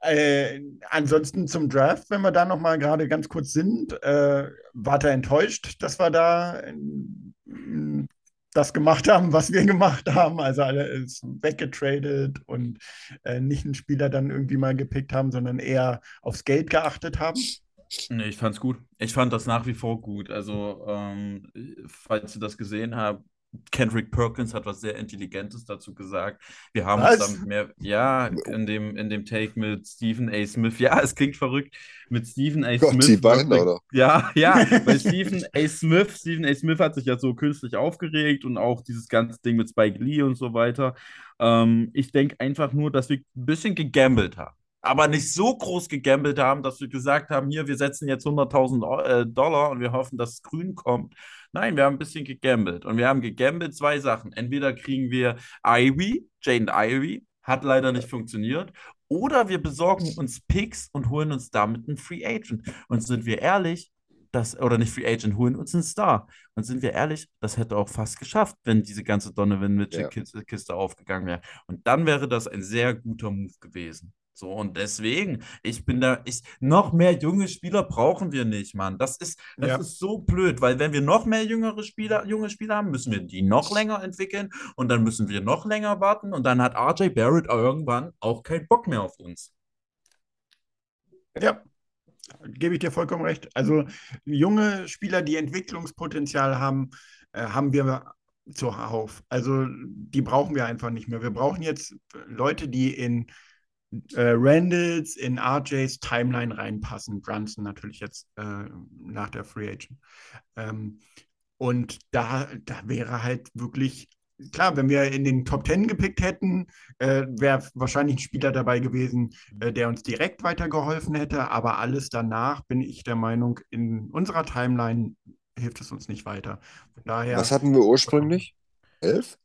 Äh, ansonsten zum Draft, wenn wir da noch mal gerade ganz kurz sind, äh, wart ihr enttäuscht, dass wir da das gemacht haben, was wir gemacht haben? Also alles weggetradet und äh, nicht einen Spieler dann irgendwie mal gepickt haben, sondern eher aufs Geld geachtet haben? Nee, ich fand's gut. Ich fand das nach wie vor gut. Also, ähm, falls ihr das gesehen habt, Kendrick Perkins hat was sehr Intelligentes dazu gesagt. Wir haben Was? uns damit mehr, ja, in dem, in dem Take mit Stephen A. Smith, ja, es klingt verrückt, mit Stephen A. Gott, Smith. die beiden, oder? Ja, ja, weil Stephen A. Smith, Stephen A. Smith hat sich ja so künstlich aufgeregt und auch dieses ganze Ding mit Spike Lee und so weiter. Ähm, ich denke einfach nur, dass wir ein bisschen gegambelt haben. Aber nicht so groß gegambelt haben, dass wir gesagt haben, hier, wir setzen jetzt 100.000 Eu- äh, Dollar und wir hoffen, dass es grün kommt. Nein, wir haben ein bisschen gegambelt. Und wir haben gegambelt zwei Sachen. Entweder kriegen wir Ivy, Jane Ivy, hat leider nicht funktioniert. Oder wir besorgen uns Picks und holen uns damit einen Free Agent. Und sind wir ehrlich, das, oder nicht Free Agent, holen uns einen Star. Und sind wir ehrlich, das hätte auch fast geschafft, wenn diese ganze Donovan Ja. Mitchell-Kiste aufgegangen wäre. Und dann wäre das ein sehr guter Move gewesen. So, und deswegen, ich bin da, ich, noch mehr junge Spieler brauchen wir nicht, Mann. Das ist, das Ja. ist so blöd, weil wenn wir noch mehr jüngere Spieler, junge Spieler haben, müssen wir die noch länger entwickeln und dann müssen wir noch länger warten und dann hat RJ Barrett irgendwann auch keinen Bock mehr auf uns. Ja, gebe ich dir vollkommen recht. Also junge Spieler, die Entwicklungspotenzial haben, äh, haben wir zuhauf. Also die brauchen wir einfach nicht mehr. Wir brauchen jetzt Leute, die in äh, Randalls, in RJs Timeline reinpassen. Brunson natürlich jetzt äh, nach der Free Agent. Ähm, und da, da wäre halt wirklich Klar, wenn wir in den Top Ten gepickt hätten, äh, wäre wahrscheinlich ein Spieler dabei gewesen, äh, der uns direkt weitergeholfen hätte. Aber alles danach bin ich der Meinung, in unserer Timeline hilft es uns nicht weiter. Von daher, Was hatten wir ursprünglich? Elf?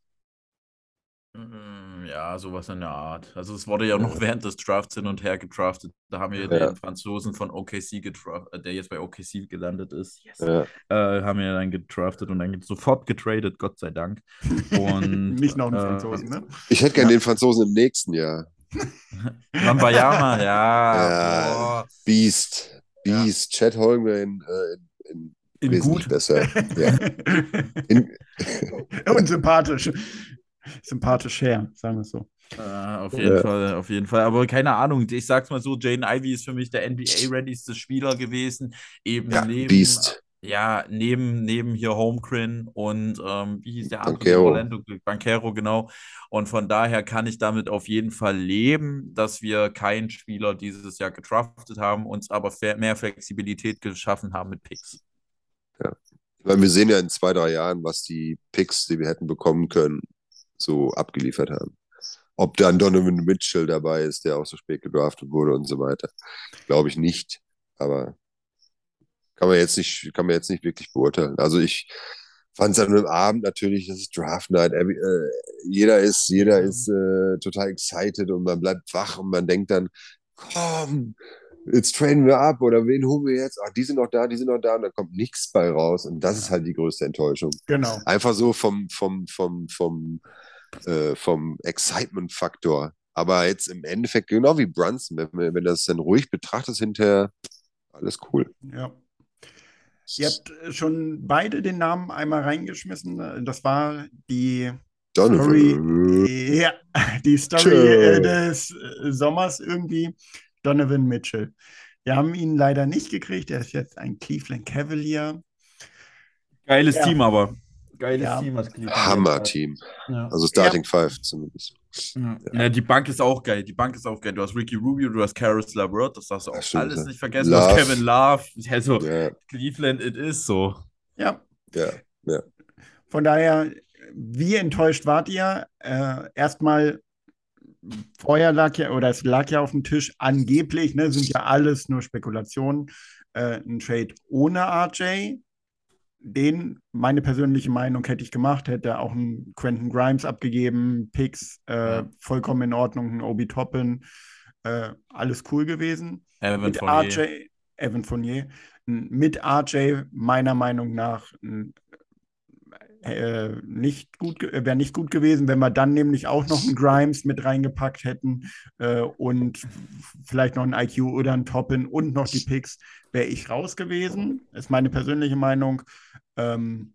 Mm, Ja, sowas in der Art. Also es wurde ja noch während des Drafts hin und her gedraftet. Da haben wir Ja. den Franzosen von OKC gedraftet, der jetzt bei OKC gelandet ist. Yes. Ja. Äh, haben wir dann gedraftet und dann sofort getradet, Gott sei Dank. Und nicht noch einen äh, Franzosen, ne? Ich hätte gern den Franzosen im nächsten Jahr. Wambayama, ja. Ja. Beast. Beast. Chad Holmgren äh, in, in gut. besser. Ja. In, Und sympathisch. Her, sagen wir es so. Äh, auf jeden Ja. Fall, auf jeden Fall. Aber keine Ahnung, ich sag's mal so, Jaden Ivey ist für mich der NBA-readyste Spieler gewesen. Eben ja, neben, Beast. ja, neben, neben hier Holmgren und ähm, wie hieß der andere? Banchero. Orlando Banquero, genau. Und von daher kann ich damit auf jeden Fall leben, dass wir keinen Spieler dieses Jahr gedraftet haben, uns aber mehr Flexibilität geschaffen haben mit Picks. Ich meine, wir sehen ja in zwei, drei Jahren, was die Picks, die wir hätten bekommen können, so abgeliefert haben. Ob dann Donovan Mitchell dabei ist, der auch so spät gedraftet wurde und so weiter. Glaube ich nicht. Aber kann man jetzt nicht, kann man jetzt nicht wirklich beurteilen. Also ich fand es an einem Abend natürlich, das ist Draft Night. Every- Äh, jeder ist, jeder ist äh, total excited und man bleibt wach und man denkt dann, komm, jetzt trainen wir ab oder wen holen wir jetzt? Ach, die sind noch da, die sind noch da und da kommt nichts bei raus. Und das ist halt die größte Enttäuschung. Genau. Einfach so vom, vom, vom, vom, äh, vom Excitement-Faktor. Aber jetzt im Endeffekt, genau wie Brunson, wenn, wenn das dann ruhig betrachtet hinterher, alles cool. Ja. Ihr habt äh, schon beide den Namen einmal reingeschmissen. Das war die Story, Donovan. ja, die Story äh, des Sommers irgendwie. Donovan Mitchell. Wir haben ihn leider nicht gekriegt. Er ist jetzt ein Cleveland Cavalier. Geiles Ja. Team aber. Geiles Ja. Team, was Cleveland Hammer-Team. Ja. Also Starting Five zumindest. Ja. Ja, die Bank ist auch geil. Die Bank ist auch geil. Du hast Ricky Rubio, du hast Karis LeVert, das darfst du auch Ach, stimmt, alles ja. nicht vergessen. Du hast Love. Kevin Love. Also, Ja, Cleveland, it is so. Ja, ja. von daher, wie enttäuscht wart ihr? Äh, erstmal, vorher lag ja, oder es lag ja auf dem Tisch, angeblich, ne, sind ja alles nur Spekulationen, äh, ein Trade ohne RJ. Den, meine persönliche Meinung, hätte ich gemacht, hätte auch einen Quentin Grimes abgegeben, Picks, äh, vollkommen in Ordnung, ein Obi Toppin, äh, alles cool gewesen. Evan mit Fournier. RJ, Evan Fournier, mit RJ meiner Meinung nach n- äh, nicht gut, wäre nicht gut gewesen, wenn wir dann nämlich auch noch einen Grimes mit reingepackt hätten äh, und vielleicht noch einen IQ oder einen Toppin und noch die Picks, wäre ich raus gewesen. Ist meine persönliche Meinung. Ähm,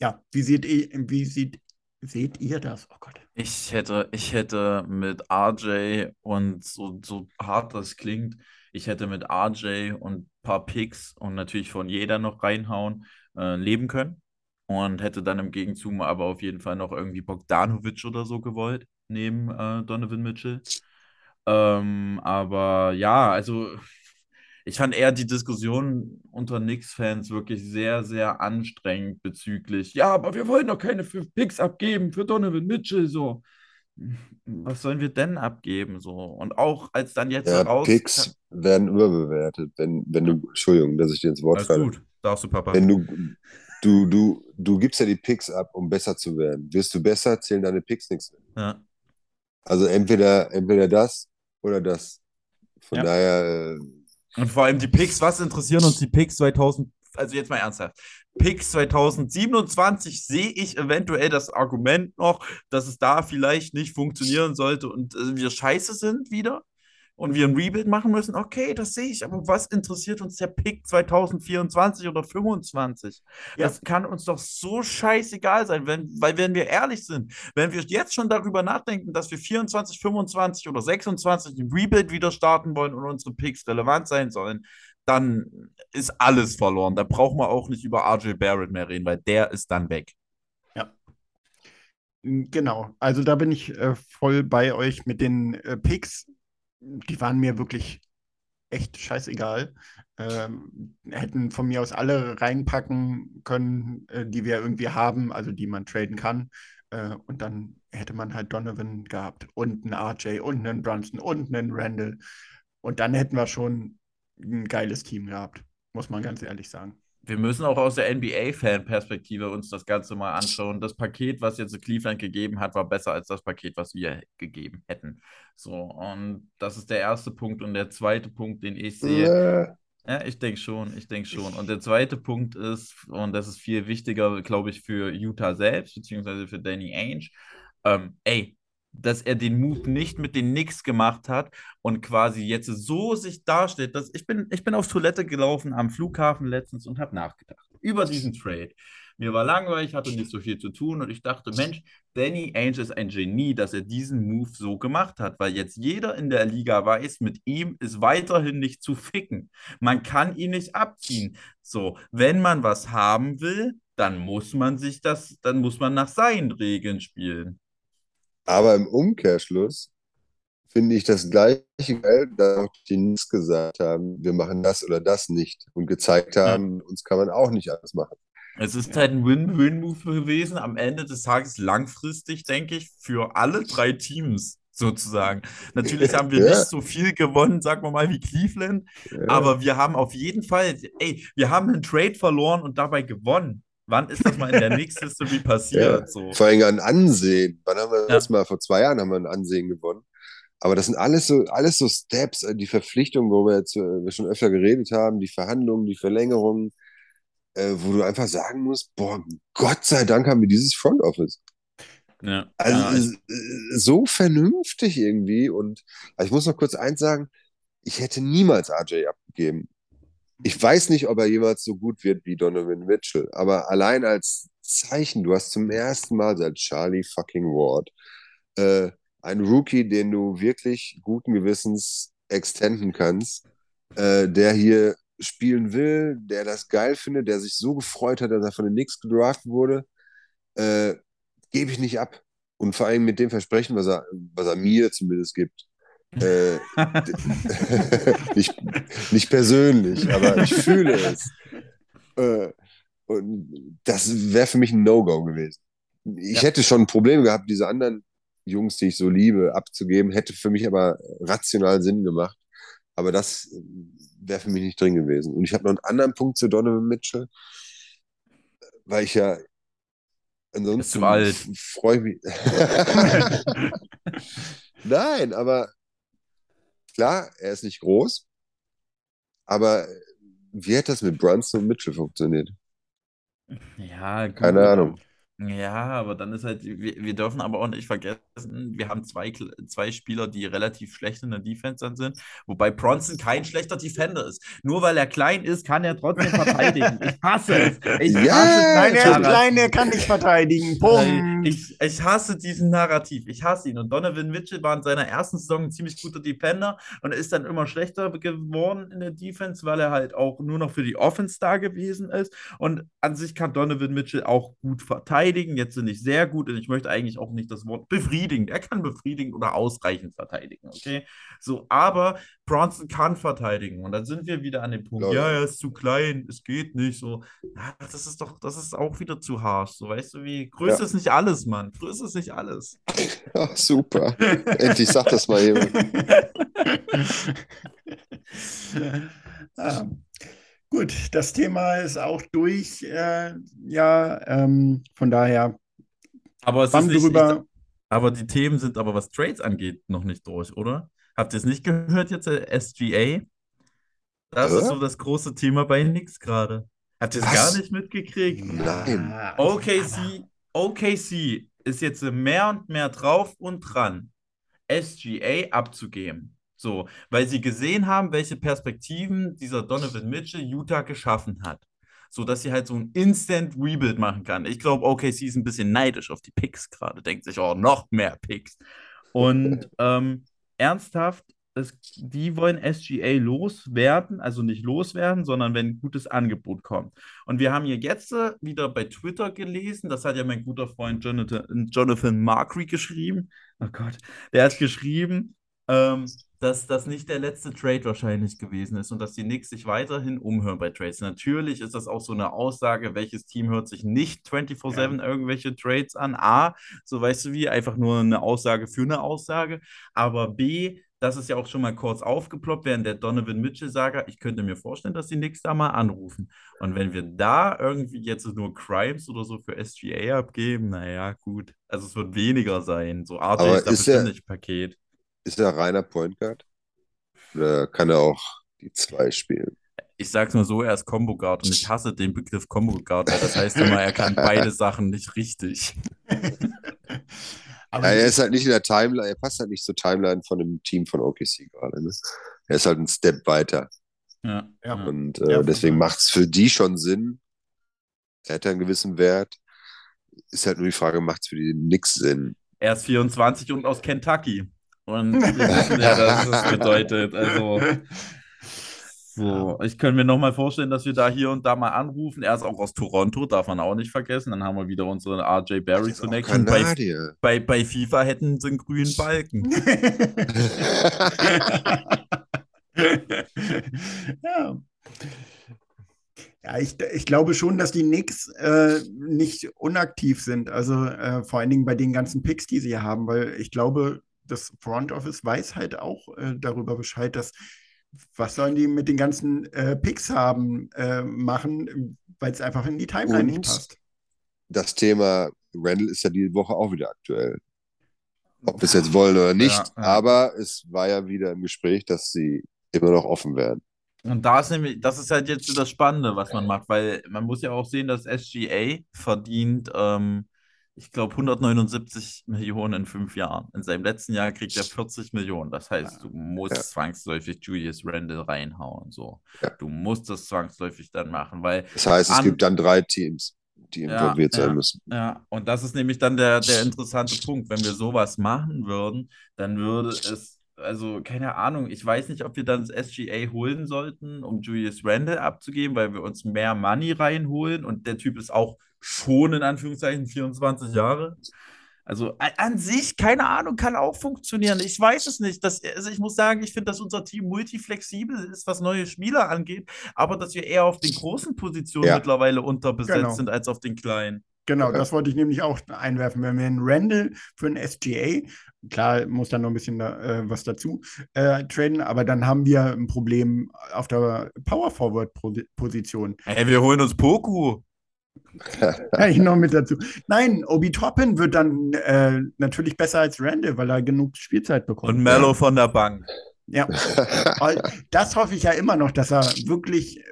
ja, wie seht ihr, wie sieht, seht ihr das? Oh Gott. Ich hätte, ich hätte mit RJ und so, so hart das klingt, ich hätte mit RJ und ein paar Picks und natürlich von jeder noch reinhauen, äh, leben können. Und hätte dann im Gegenzug aber auf jeden Fall noch irgendwie Bogdanovic oder so gewollt, neben äh, Donovan Mitchell. Ähm, aber ja, also ich fand eher die Diskussion unter Knicks-Fans wirklich sehr, sehr anstrengend bezüglich, ja, aber wir wollen doch keine fünf Picks abgeben für Donovan Mitchell, so. Was sollen wir denn abgeben, so? Und auch als dann jetzt Ja, heraus... Picks werden überbewertet, wenn, wenn du, Entschuldigung, dass ich dir ins Wort falle. gut, darfst du, Papa. Wenn du, du, du, du gibst ja die Picks ab, um besser zu werden. Wirst du besser, zählen deine Picks nichts mehr. Ja. Also entweder, entweder das oder das. Von Ja. daher, äh, Und vor allem die Picks, was interessieren uns die Picks 2000, also jetzt mal ernsthaft. Picks 2027 sehe ich eventuell das Argument noch, dass es da vielleicht nicht funktionieren sollte und äh, wir scheiße sind wieder und wir ein Rebuild machen müssen. Okay, das sehe ich, aber was interessiert uns der Pick 2024 oder 2025? Ja. Das kann uns doch so scheißegal sein, wenn, weil wenn wir ehrlich sind, wenn wir jetzt schon darüber nachdenken, dass wir 24, 25 oder 26 ein Rebuild wieder starten wollen und unsere Picks relevant sein sollen, dann ist alles verloren. Da brauchen wir auch nicht über RJ Barrett mehr reden, weil der ist dann weg. Genau, also da bin ich äh, voll bei euch mit den äh, Picks. Die waren mir wirklich echt scheißegal. Ähm, hätten von mir aus alle reinpacken können, äh, die wir irgendwie haben, also die man traden kann. Äh, und dann hätte man halt Donovan gehabt und einen RJ und einen Brunson und einen Randall. Und dann hätten wir schon ein geiles Team gehabt, muss man ganz ehrlich sagen. Wir müssen auch aus der NBA-Fan-Perspektive uns das Ganze mal anschauen. Das Paket, was jetzt Cleveland gegeben hat, war besser als das Paket, was wir gegeben hätten. So, und das ist der erste Punkt. Und der zweite Punkt, den ich sehe, Ja, ich denke schon, ich denke schon. Und der zweite Punkt ist, und das ist viel wichtiger, glaube ich, für Utah selbst, beziehungsweise für Danny Ainge, ähm, ey, dass er den Move nicht mit den Knicks gemacht hat und quasi jetzt so sich darstellt, dass ich bin, ich bin auf Toilette gelaufen am Flughafen letztens und habe nachgedacht über diesen Trade. Mir war langweilig, hatte nicht so viel zu tun und ich dachte, Mensch, Danny Ainge ist ein Genie, dass er diesen Move so gemacht hat, weil jetzt jeder in der Liga weiß, mit ihm ist weiterhin nicht zu ficken. Man kann ihn nicht abziehen. So, wenn man was haben will, dann muss man sich das, dann muss man nach seinen Regeln spielen. Aber im Umkehrschluss finde ich das gleiche geil, dass auch die Knicks gesagt haben, wir machen das oder das nicht und gezeigt haben, uns kann man auch nicht alles machen. Es ist halt ein Win-Win-Move gewesen, am Ende des Tages langfristig, denke ich, für alle drei Teams sozusagen. Natürlich haben wir Ja. nicht so viel gewonnen, sagen wir mal, wie Cleveland, Ja. aber wir haben auf jeden Fall, ey, wir haben einen Trade verloren und dabei gewonnen. Wann ist das mal in der Knicks History passiert? Ja. So. Vor allem an Ansehen. Wann haben wir Ja. das mal? Vor zwei Jahren haben wir ein Ansehen gewonnen. Aber das sind alles so, alles so Steps, äh, die Verpflichtungen, wo wir jetzt äh, wir schon öfter geredet haben, die Verhandlungen, die Verlängerungen, äh, wo du einfach sagen musst, boah, Gott sei Dank haben wir dieses Front Office. Ja. Also Ja, so vernünftig irgendwie. Und also ich muss noch kurz eins sagen, ich hätte niemals RJ abgegeben. Ich weiß nicht, ob er jemals so gut wird wie Donovan Mitchell, aber allein als Zeichen, du hast zum ersten Mal seit Charlie fucking Ward äh, einen Rookie, den du wirklich guten Gewissens extenden kannst, äh, der hier spielen will, der das geil findet, der sich so gefreut hat, dass er von den Knicks gedraftet wurde, äh, gebe ich nicht ab. Und vor allem mit dem Versprechen, was er, was er mir zumindest gibt. Äh, nicht, nicht persönlich, aber ich fühle es. Äh, und das wäre für mich ein No-Go gewesen. Ich Ja. hätte schon ein Problem gehabt, diese anderen Jungs, die ich so liebe, abzugeben, hätte für mich aber rational Sinn gemacht. Aber das wäre für mich nicht drin gewesen. Und ich habe noch einen anderen Punkt zu Donovan Mitchell, weil ich ja ansonsten freue ich mich. Nein, aber klar, er ist nicht groß, aber wie hätte das mit Brunson und Mitchell funktioniert? Ja, gut. Keine Ahnung. Ja, aber dann ist halt, wir, wir dürfen aber auch nicht vergessen, wir haben zwei, zwei Spieler, die relativ schlecht in der Defense dann sind, wobei Bronson kein schlechter Defender ist. Nur weil er klein ist, kann er trotzdem verteidigen. Ich hasse es. Ich Ja, hasse Nein, er ist klein, er kann nicht verteidigen. Punkt. Ich, ich hasse diesen Narrativ. Ich hasse ihn. Und Donovan Mitchell war in seiner ersten Saison ein ziemlich guter Defender und ist dann immer schlechter geworden in der Defense, weil er halt auch nur noch für die Offense da gewesen ist. Und an sich kann Donovan Mitchell auch gut verteidigen. Jetzt sind nicht sehr gut und ich möchte eigentlich auch nicht das Wort befriedigend. Er kann befriedigend oder ausreichend verteidigen, okay? So, aber Bronson kann verteidigen. Und dann sind wir wieder an dem Punkt, ja, er ist zu klein, es geht nicht. So, ja, das ist doch, das ist auch wieder zu harsh. So, weißt du, wie Größe Ja. ist nicht alles, Mann. Größe ist nicht alles. Ja, super. Endlich sagt das mal jemand. Ah, gut, das Thema ist auch durch. Äh, ja, ähm, von daher, Aber es ist nicht, drüber. aber die Themen sind aber, was Trades angeht, noch nicht durch, oder? Habt ihr es nicht gehört jetzt, äh, SGA? Das Hä? ist so das große Thema bei Nix gerade. Habt ihr es gar nicht mitgekriegt? Nein. Ah, OKC, OKC ist jetzt mehr und mehr drauf und dran, SGA abzugeben. So, weil sie gesehen haben, welche Perspektiven dieser Donovan Mitchell Utah geschaffen hat. So dass sie halt so ein Instant Rebuild machen kann. Ich glaube, OKC ist ein bisschen neidisch auf die Picks gerade. Denkt sich, oh, noch mehr Picks. Und ähm, ernsthaft, es, die wollen SGA loswerden, also nicht loswerden, sondern wenn ein gutes Angebot kommt. Und wir haben hier jetzt äh, wieder bei Twitter gelesen, das hat ja mein guter Freund Jonathan, Jonathan Markry geschrieben. Oh Gott, der hat geschrieben, ähm, dass das nicht der letzte Trade wahrscheinlich gewesen ist und dass die Knicks sich weiterhin umhören bei Trades. Natürlich ist das auch so eine Aussage, welches Team hört sich nicht 24-7 irgendwelche Trades an. A, so weißt du wie, einfach nur eine Aussage für eine Aussage. Aber B, das ist ja auch schon mal kurz aufgeploppt während der Donovan Mitchell-Saga. Ich könnte mir vorstellen, dass die Knicks da mal anrufen. Und wenn wir da irgendwie jetzt nur Crimes oder so für SGA abgeben, naja, gut. Also es wird weniger sein. So RJ Aber ist da ist bestimmt er- nicht Paket. Ist er reiner Point Guard? Oder kann er auch die zwei spielen? Ich sag's mal so, er ist Combo Guard und ich hasse den Begriff Combo Guard, weil das heißt immer, er kann beide Sachen nicht richtig. Aber Ja, er ist halt nicht in der Timeline, er passt halt nicht zur Timeline von dem Team von OKC gerade. Ne? Er ist halt ein Step weiter. Ja, Ja. Und Ja, äh, deswegen macht es für die schon Sinn. Er hat einen gewissen Wert. Ist halt nur die Frage, macht es für die nix Sinn? Er ist 24 und aus Kentucky. Und wir wissen ja, dass das bedeutet. Also, so, ich könnte mir nochmal vorstellen, dass wir da hier und da mal anrufen. Er ist auch aus Toronto, darf man auch nicht vergessen. Dann haben wir wieder unsere RJ Barry Connection. Bei, bei, bei FIFA hätten sie einen grünen Balken. ja. Ja, ich, ich glaube schon, dass die Knicks äh, nicht unaktiv sind. Also äh, vor allen Dingen bei den ganzen Picks, die sie haben, weil ich glaube, das Front Office weiß halt auch äh, darüber Bescheid, dass was sollen die mit den ganzen äh, Picks haben äh, machen, weil es einfach in die Timeline nicht Und passt. Das Thema Randall ist ja die Woche auch wieder aktuell. Ob wir es jetzt wollen oder nicht, Ja, ja. aber es war ja wieder im Gespräch, dass sie immer noch offen werden. Und da ist nämlich, das ist halt jetzt so das Spannende, was man macht, weil man muss ja auch sehen, dass SGA verdient, ähm, ich glaube, 179 Millionen in fünf Jahren. In seinem letzten Jahr kriegt er 40 Millionen. Das heißt, du musst Ja. zwangsläufig Julius Randle reinhauen. So. Ja. Du musst das zwangsläufig dann machen, weil Das heißt, es gibt dann drei Teams, die Ja, involviert sein ja. müssen. Ja, und das ist nämlich dann der, der interessante Punkt. Wenn wir sowas machen würden, dann würde es, also keine Ahnung, ich weiß nicht, ob wir dann das SGA holen sollten, um Julius Randle abzugeben, weil wir uns mehr Money reinholen und der Typ ist auch schon in Anführungszeichen 24 Jahre. Also an sich, keine Ahnung, kann auch funktionieren. Ich weiß es nicht. Das, also ich muss sagen, ich finde, dass unser Team multiflexibel ist, was neue Spieler angeht, aber dass wir eher auf den großen Positionen Ja. mittlerweile unterbesetzt Genau. sind als auf den kleinen. Genau, das wollte ich nämlich auch einwerfen. Wenn wir einen Randall für einen SGA, klar muss dann noch ein bisschen da, äh, was dazu äh, traden, aber dann haben wir ein Problem auf der Power Forward Position. Ey, wir holen uns Poku. Kann ich noch mit dazu. Nein, Obi Toppin wird dann äh, natürlich besser als Randall, weil er genug Spielzeit bekommt. Und Mello von der Bank. Ja, das hoffe ich ja immer noch, dass er wirklich äh,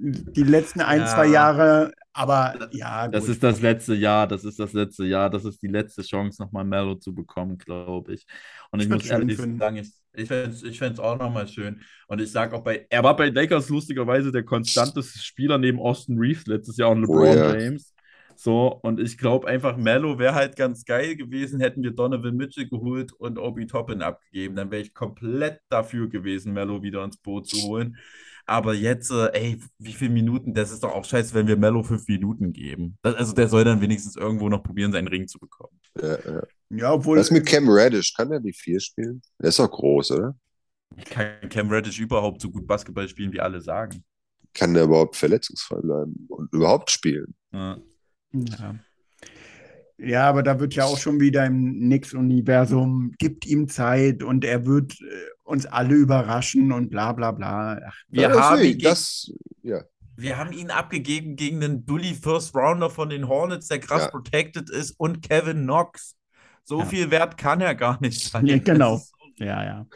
die letzten ein, Ja. zwei Jahre Aber ja, Das gut. ist das letzte Jahr, das ist das letzte Jahr, das ist die letzte Chance, nochmal Melo zu bekommen, glaube ich. Und Ich ich muss ehrlich finden. sagen, ich, ich fände es ich fänd's auch nochmal schön. Und ich sage auch bei, er war bei Lakers lustigerweise der konstanteste Spieler neben Austin Reeves letztes Jahr und Oh LeBron ja. James. So, und ich glaube einfach, Melo wäre halt ganz geil gewesen, hätten wir Donovan Mitchell geholt und Obi Toppin abgegeben. Dann wäre ich komplett dafür gewesen, Melo wieder ins Boot zu holen. Aber jetzt, äh, ey, wie viele Minuten? Das ist doch auch scheiße, wenn wir Melo fünf Minuten geben. Also der soll dann wenigstens irgendwo noch probieren, seinen Ring zu bekommen. Ja, ja. Ja, obwohl. Was ist mit Cam Reddish? Kann der die vier spielen? Der ist doch groß, oder? Kann Cam Reddish überhaupt so gut Basketball spielen, wie alle sagen? Kann der überhaupt verletzungsfrei bleiben und überhaupt spielen? Ja. Ja. Ja, aber da wird ja auch schon wieder im Nix-Universum, gibt ihm Zeit und er wird äh, uns alle überraschen und bla bla bla. Ach, Wir, Ja, haben ihn das, ja. wir haben ihn abgegeben gegen den Dully First Rounder von den Hornets, der krass Ja. protected ist, und Kevin Knox. So Ja. viel wert kann er gar nicht sein. Ja, genau. So- Ja, ja.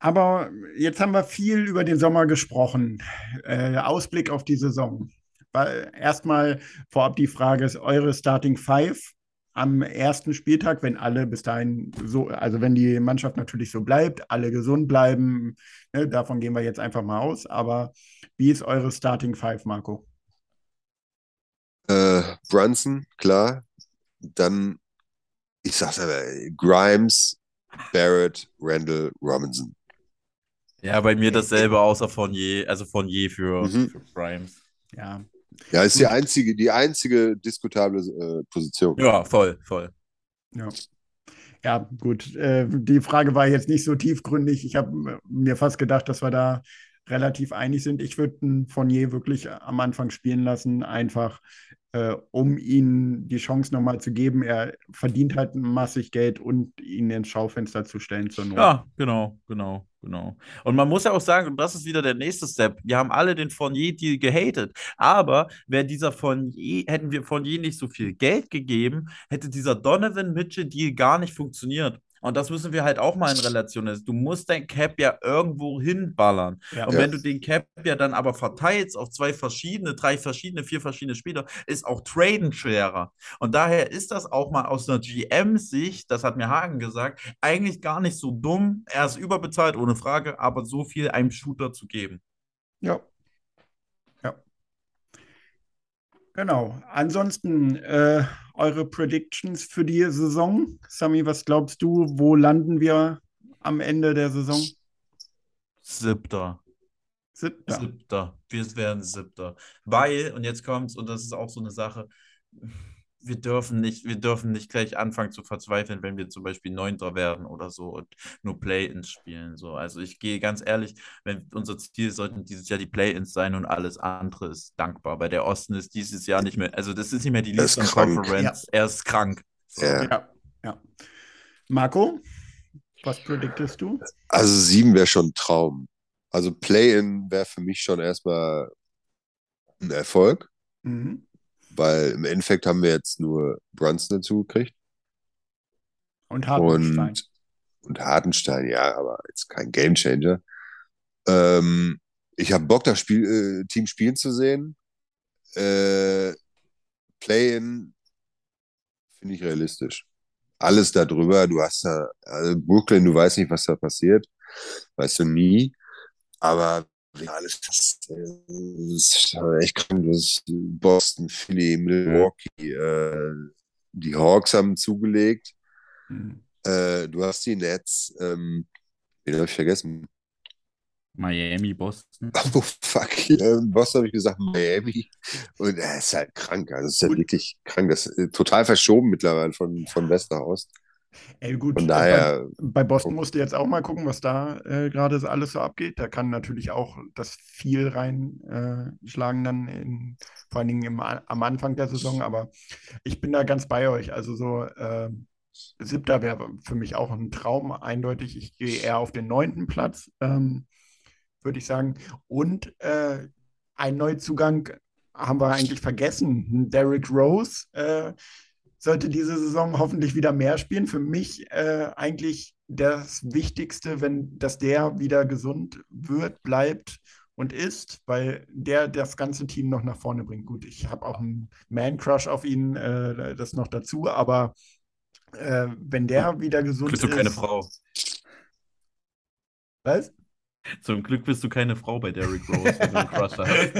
Aber jetzt haben wir viel über den Sommer gesprochen. Äh, Ausblick auf die Saison. Erstmal vorab die Frage ist eure Starting Five am ersten Spieltag, wenn alle bis dahin so, also wenn die Mannschaft natürlich so bleibt, alle gesund bleiben, ne, davon gehen wir jetzt einfach mal aus. Aber wie ist eure Starting Five, Marco? Äh, Brunson, klar. Dann, ich sag's aber, Grimes, Barrett, Randall, Robinson. Ja, bei mir dasselbe, außer Fournier, also Fournier für, Mhm. für Grimes. Ja, Ja, ist die einzige, die einzige diskutable äh, Position. Ja, voll, voll. Ja. Ja, gut. Äh, die Frage war jetzt nicht so tiefgründig. Ich habe mir fast gedacht, dass wir da relativ einig sind. Ich würde einen Fournier wirklich am Anfang spielen lassen, einfach äh, um ihm die Chance nochmal zu geben. Er verdient halt massig Geld und ihn ins Schaufenster zu stellen zur Not. Ja, genau, genau, genau. Und man muss ja auch sagen, und das ist wieder der nächste Step, wir haben alle den Fournier-Deal gehatet, aber wäre dieser Fournier, hätten wir Fournier nicht so viel Geld gegeben, hätte dieser Donovan Mitchell-Deal gar nicht funktioniert. Und das müssen wir halt auch mal in Relation setzen. Du musst dein Cap ja irgendwo hinballern. Ja. Und wenn du den Cap ja dann aber verteilst auf zwei verschiedene, drei verschiedene, vier verschiedene Spieler, ist auch Traden schwerer. Und daher ist das auch mal aus einer GM-Sicht, das hat mir Hagen gesagt, eigentlich gar nicht so dumm. Er ist überbezahlt, ohne Frage, aber so viel einem Shooter zu geben. Ja. Ja. Genau. Ansonsten äh, eure Predictions für die Saison. Sami, was glaubst du? Wo landen wir am Ende der Saison? Siebter. Siebter. Siebter. Wir werden Siebter. Weil, und jetzt kommt's, und das ist auch so eine Sache, wir dürfen nicht, wir dürfen nicht gleich anfangen zu verzweifeln, wenn wir zum Beispiel Neunter werden oder so und nur Play-ins spielen. So. Also ich gehe ganz ehrlich, wenn unser Ziel sollten dieses Jahr die Play-ins sein und alles andere ist dankbar. Weil der Osten ist dieses Jahr nicht mehr, also das ist nicht mehr die krank. Conference, er ist krank. So. Ja. Ja, ja. Marco, was prediktest du? Also sieben wäre schon ein Traum. Also Play-in wäre für mich schon erstmal ein Erfolg, Mhm. Weil im Endeffekt haben wir jetzt nur Brunson dazu gekriegt Und Hartenstein. und, und Hartenstein, ja, aber jetzt kein Gamechanger. Ähm, ich habe Bock, das Spiel, äh, Team spielen zu sehen. Äh, Play-in finde ich realistisch. Alles darüber, du hast da, also Brooklyn, du weißt nicht, was da passiert, weißt du nie. Aber ja, alles das, äh, ist echt krank. Das ist Boston, Philly, Milwaukee, äh, die Hawks haben zugelegt. Mhm. Äh, du hast die Nets, ähm, wen habe ich vergessen? Miami, Boston. Oh fuck, äh, Boston habe ich gesagt, Miami. Und er ist halt krank. Also es ist ja Gut. wirklich krank. Das ist äh, total verschoben mittlerweile von, von Westerhaus. Ey, gut, Von äh, daher, Bei, bei Boston musst du jetzt auch mal gucken, was da äh, gerade alles so abgeht. Da kann natürlich auch das viel reinschlagen äh, dann, in, vor allen Dingen im, am Anfang der Saison. Aber ich bin da ganz bei euch. Also so äh, siebter wäre für mich auch ein Traum, eindeutig. Ich gehe eher auf den neunten Platz, ähm, würde ich sagen. Und äh, ein Neuzugang haben wir eigentlich vergessen. Derrick Rose äh, sollte diese Saison hoffentlich wieder mehr spielen. Für mich äh, eigentlich das Wichtigste, wenn, dass der wieder gesund wird, bleibt und ist, weil der das ganze Team noch nach vorne bringt. Gut, ich habe auch einen Man-Crush auf ihn, äh, das noch dazu, aber äh, wenn der wieder gesund Bist du ist. keine Frau. Was? Zum Glück bist du keine Frau bei Derrick Rose, wenn du einen Crush hast.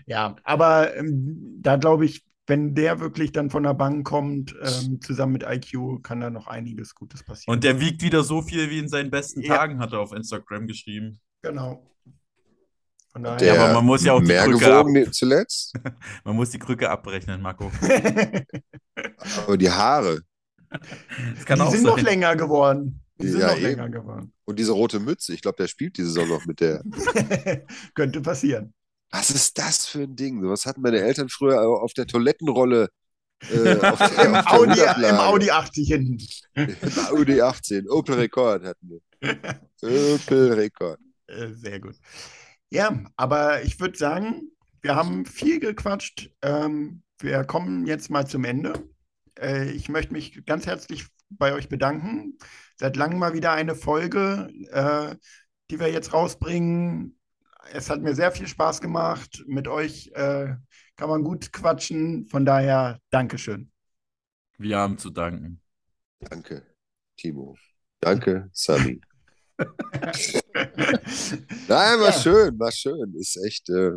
ja, aber ähm, da glaube ich, wenn der wirklich dann von der Bank kommt, ähm, zusammen mit IQ, kann da noch einiges Gutes passieren. Und der wiegt wieder so viel wie in seinen besten Ja. Tagen, hat er auf Instagram geschrieben. genau. Von daher. Der aber man muss ja auch die mehr Krücke gewogen zuletzt, Man muss die Krücke abrechnen, Marco. aber die Haare Das kann die auch sind noch länger geworden. Die sind Ja, noch eben. länger geworden. und diese rote Mütze, ich glaube, der spielt die Saison noch mit der. Könnte passieren. Was ist das für ein Ding? Was hatten meine Eltern früher auf der Toilettenrolle? Äh, auf der, Im auf Audi? Im Audi 80 hinten. Im Audi 18. Opel Rekord hatten wir. Opel Rekord. Äh, Sehr gut. Ja, aber ich würde sagen, wir haben viel gequatscht. Ähm, wir kommen jetzt mal zum Ende. Äh, ich möchte mich ganz herzlich bei euch bedanken. Seit langem mal wieder eine Folge, äh, die wir jetzt rausbringen. Es hat mir sehr viel Spaß gemacht. Mit euch äh, kann man gut quatschen. Von daher, Dankeschön. Wir haben zu danken. Danke, Timo. Danke, Sami. Nein, war Ja. schön, war schön. Ist echt äh,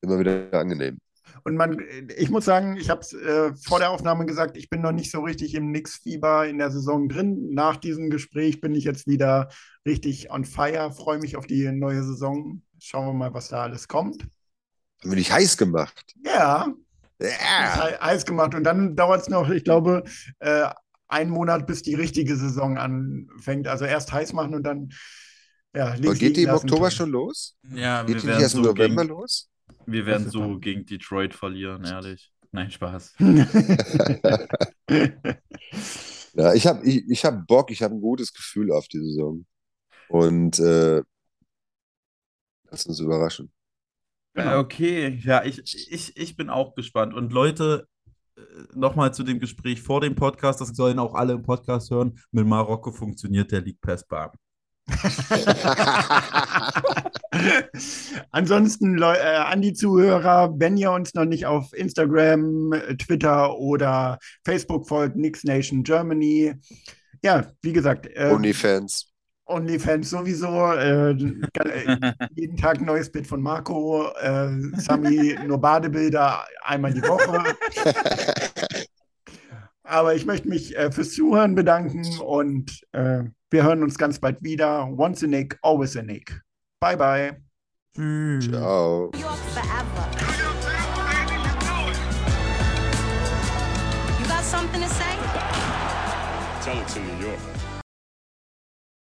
immer wieder angenehm. Und man, ich muss sagen, ich habe es äh, vor der Aufnahme gesagt, ich bin noch nicht so richtig im Nix-Fieber in der Saison drin. Nach diesem Gespräch bin ich jetzt wieder richtig on fire, freue mich auf die neue Saison. Schauen wir mal, was da alles kommt. Haben wir dich heiß gemacht? Ja, Ja. He- heiß gemacht. Und dann dauert es noch, ich glaube, äh, einen Monat, bis die richtige Saison anfängt. Also erst heiß machen und dann ja, links geht die im Oktober schon los? Ja, Geht wir die nicht werden erst im so November gegen, los? wir werden so spannend. gegen Detroit verlieren, ehrlich. Nein, Spaß. Ja, ich habe ich, ich hab Bock, ich habe ein gutes Gefühl auf die Saison. Und äh, lass uns überraschen. Äh, Okay, ja, ich, ich, ich bin auch gespannt. Und Leute, nochmal zu dem Gespräch vor dem Podcast, das sollen auch alle im Podcast hören. Mit Marokko funktioniert der League Pass Bar. Ansonsten äh, an die Zuhörer, wenn ihr uns noch nicht auf Instagram, äh, Twitter oder Facebook folgt, Nix Nation Germany. Ja, wie gesagt, äh, OnlyFans. OnlyFans sowieso. Äh, jeden Tag ein neues Bild von Marco. Äh, Sami nur Badebilder einmal die Woche. Aber ich möchte mich äh, fürs Zuhören bedanken und äh, wir hören uns ganz bald wieder. Once a Nick, always a Nick. Bye, bye. Tschüss. Ciao. New York forever. You got something to say? Tell it to New York.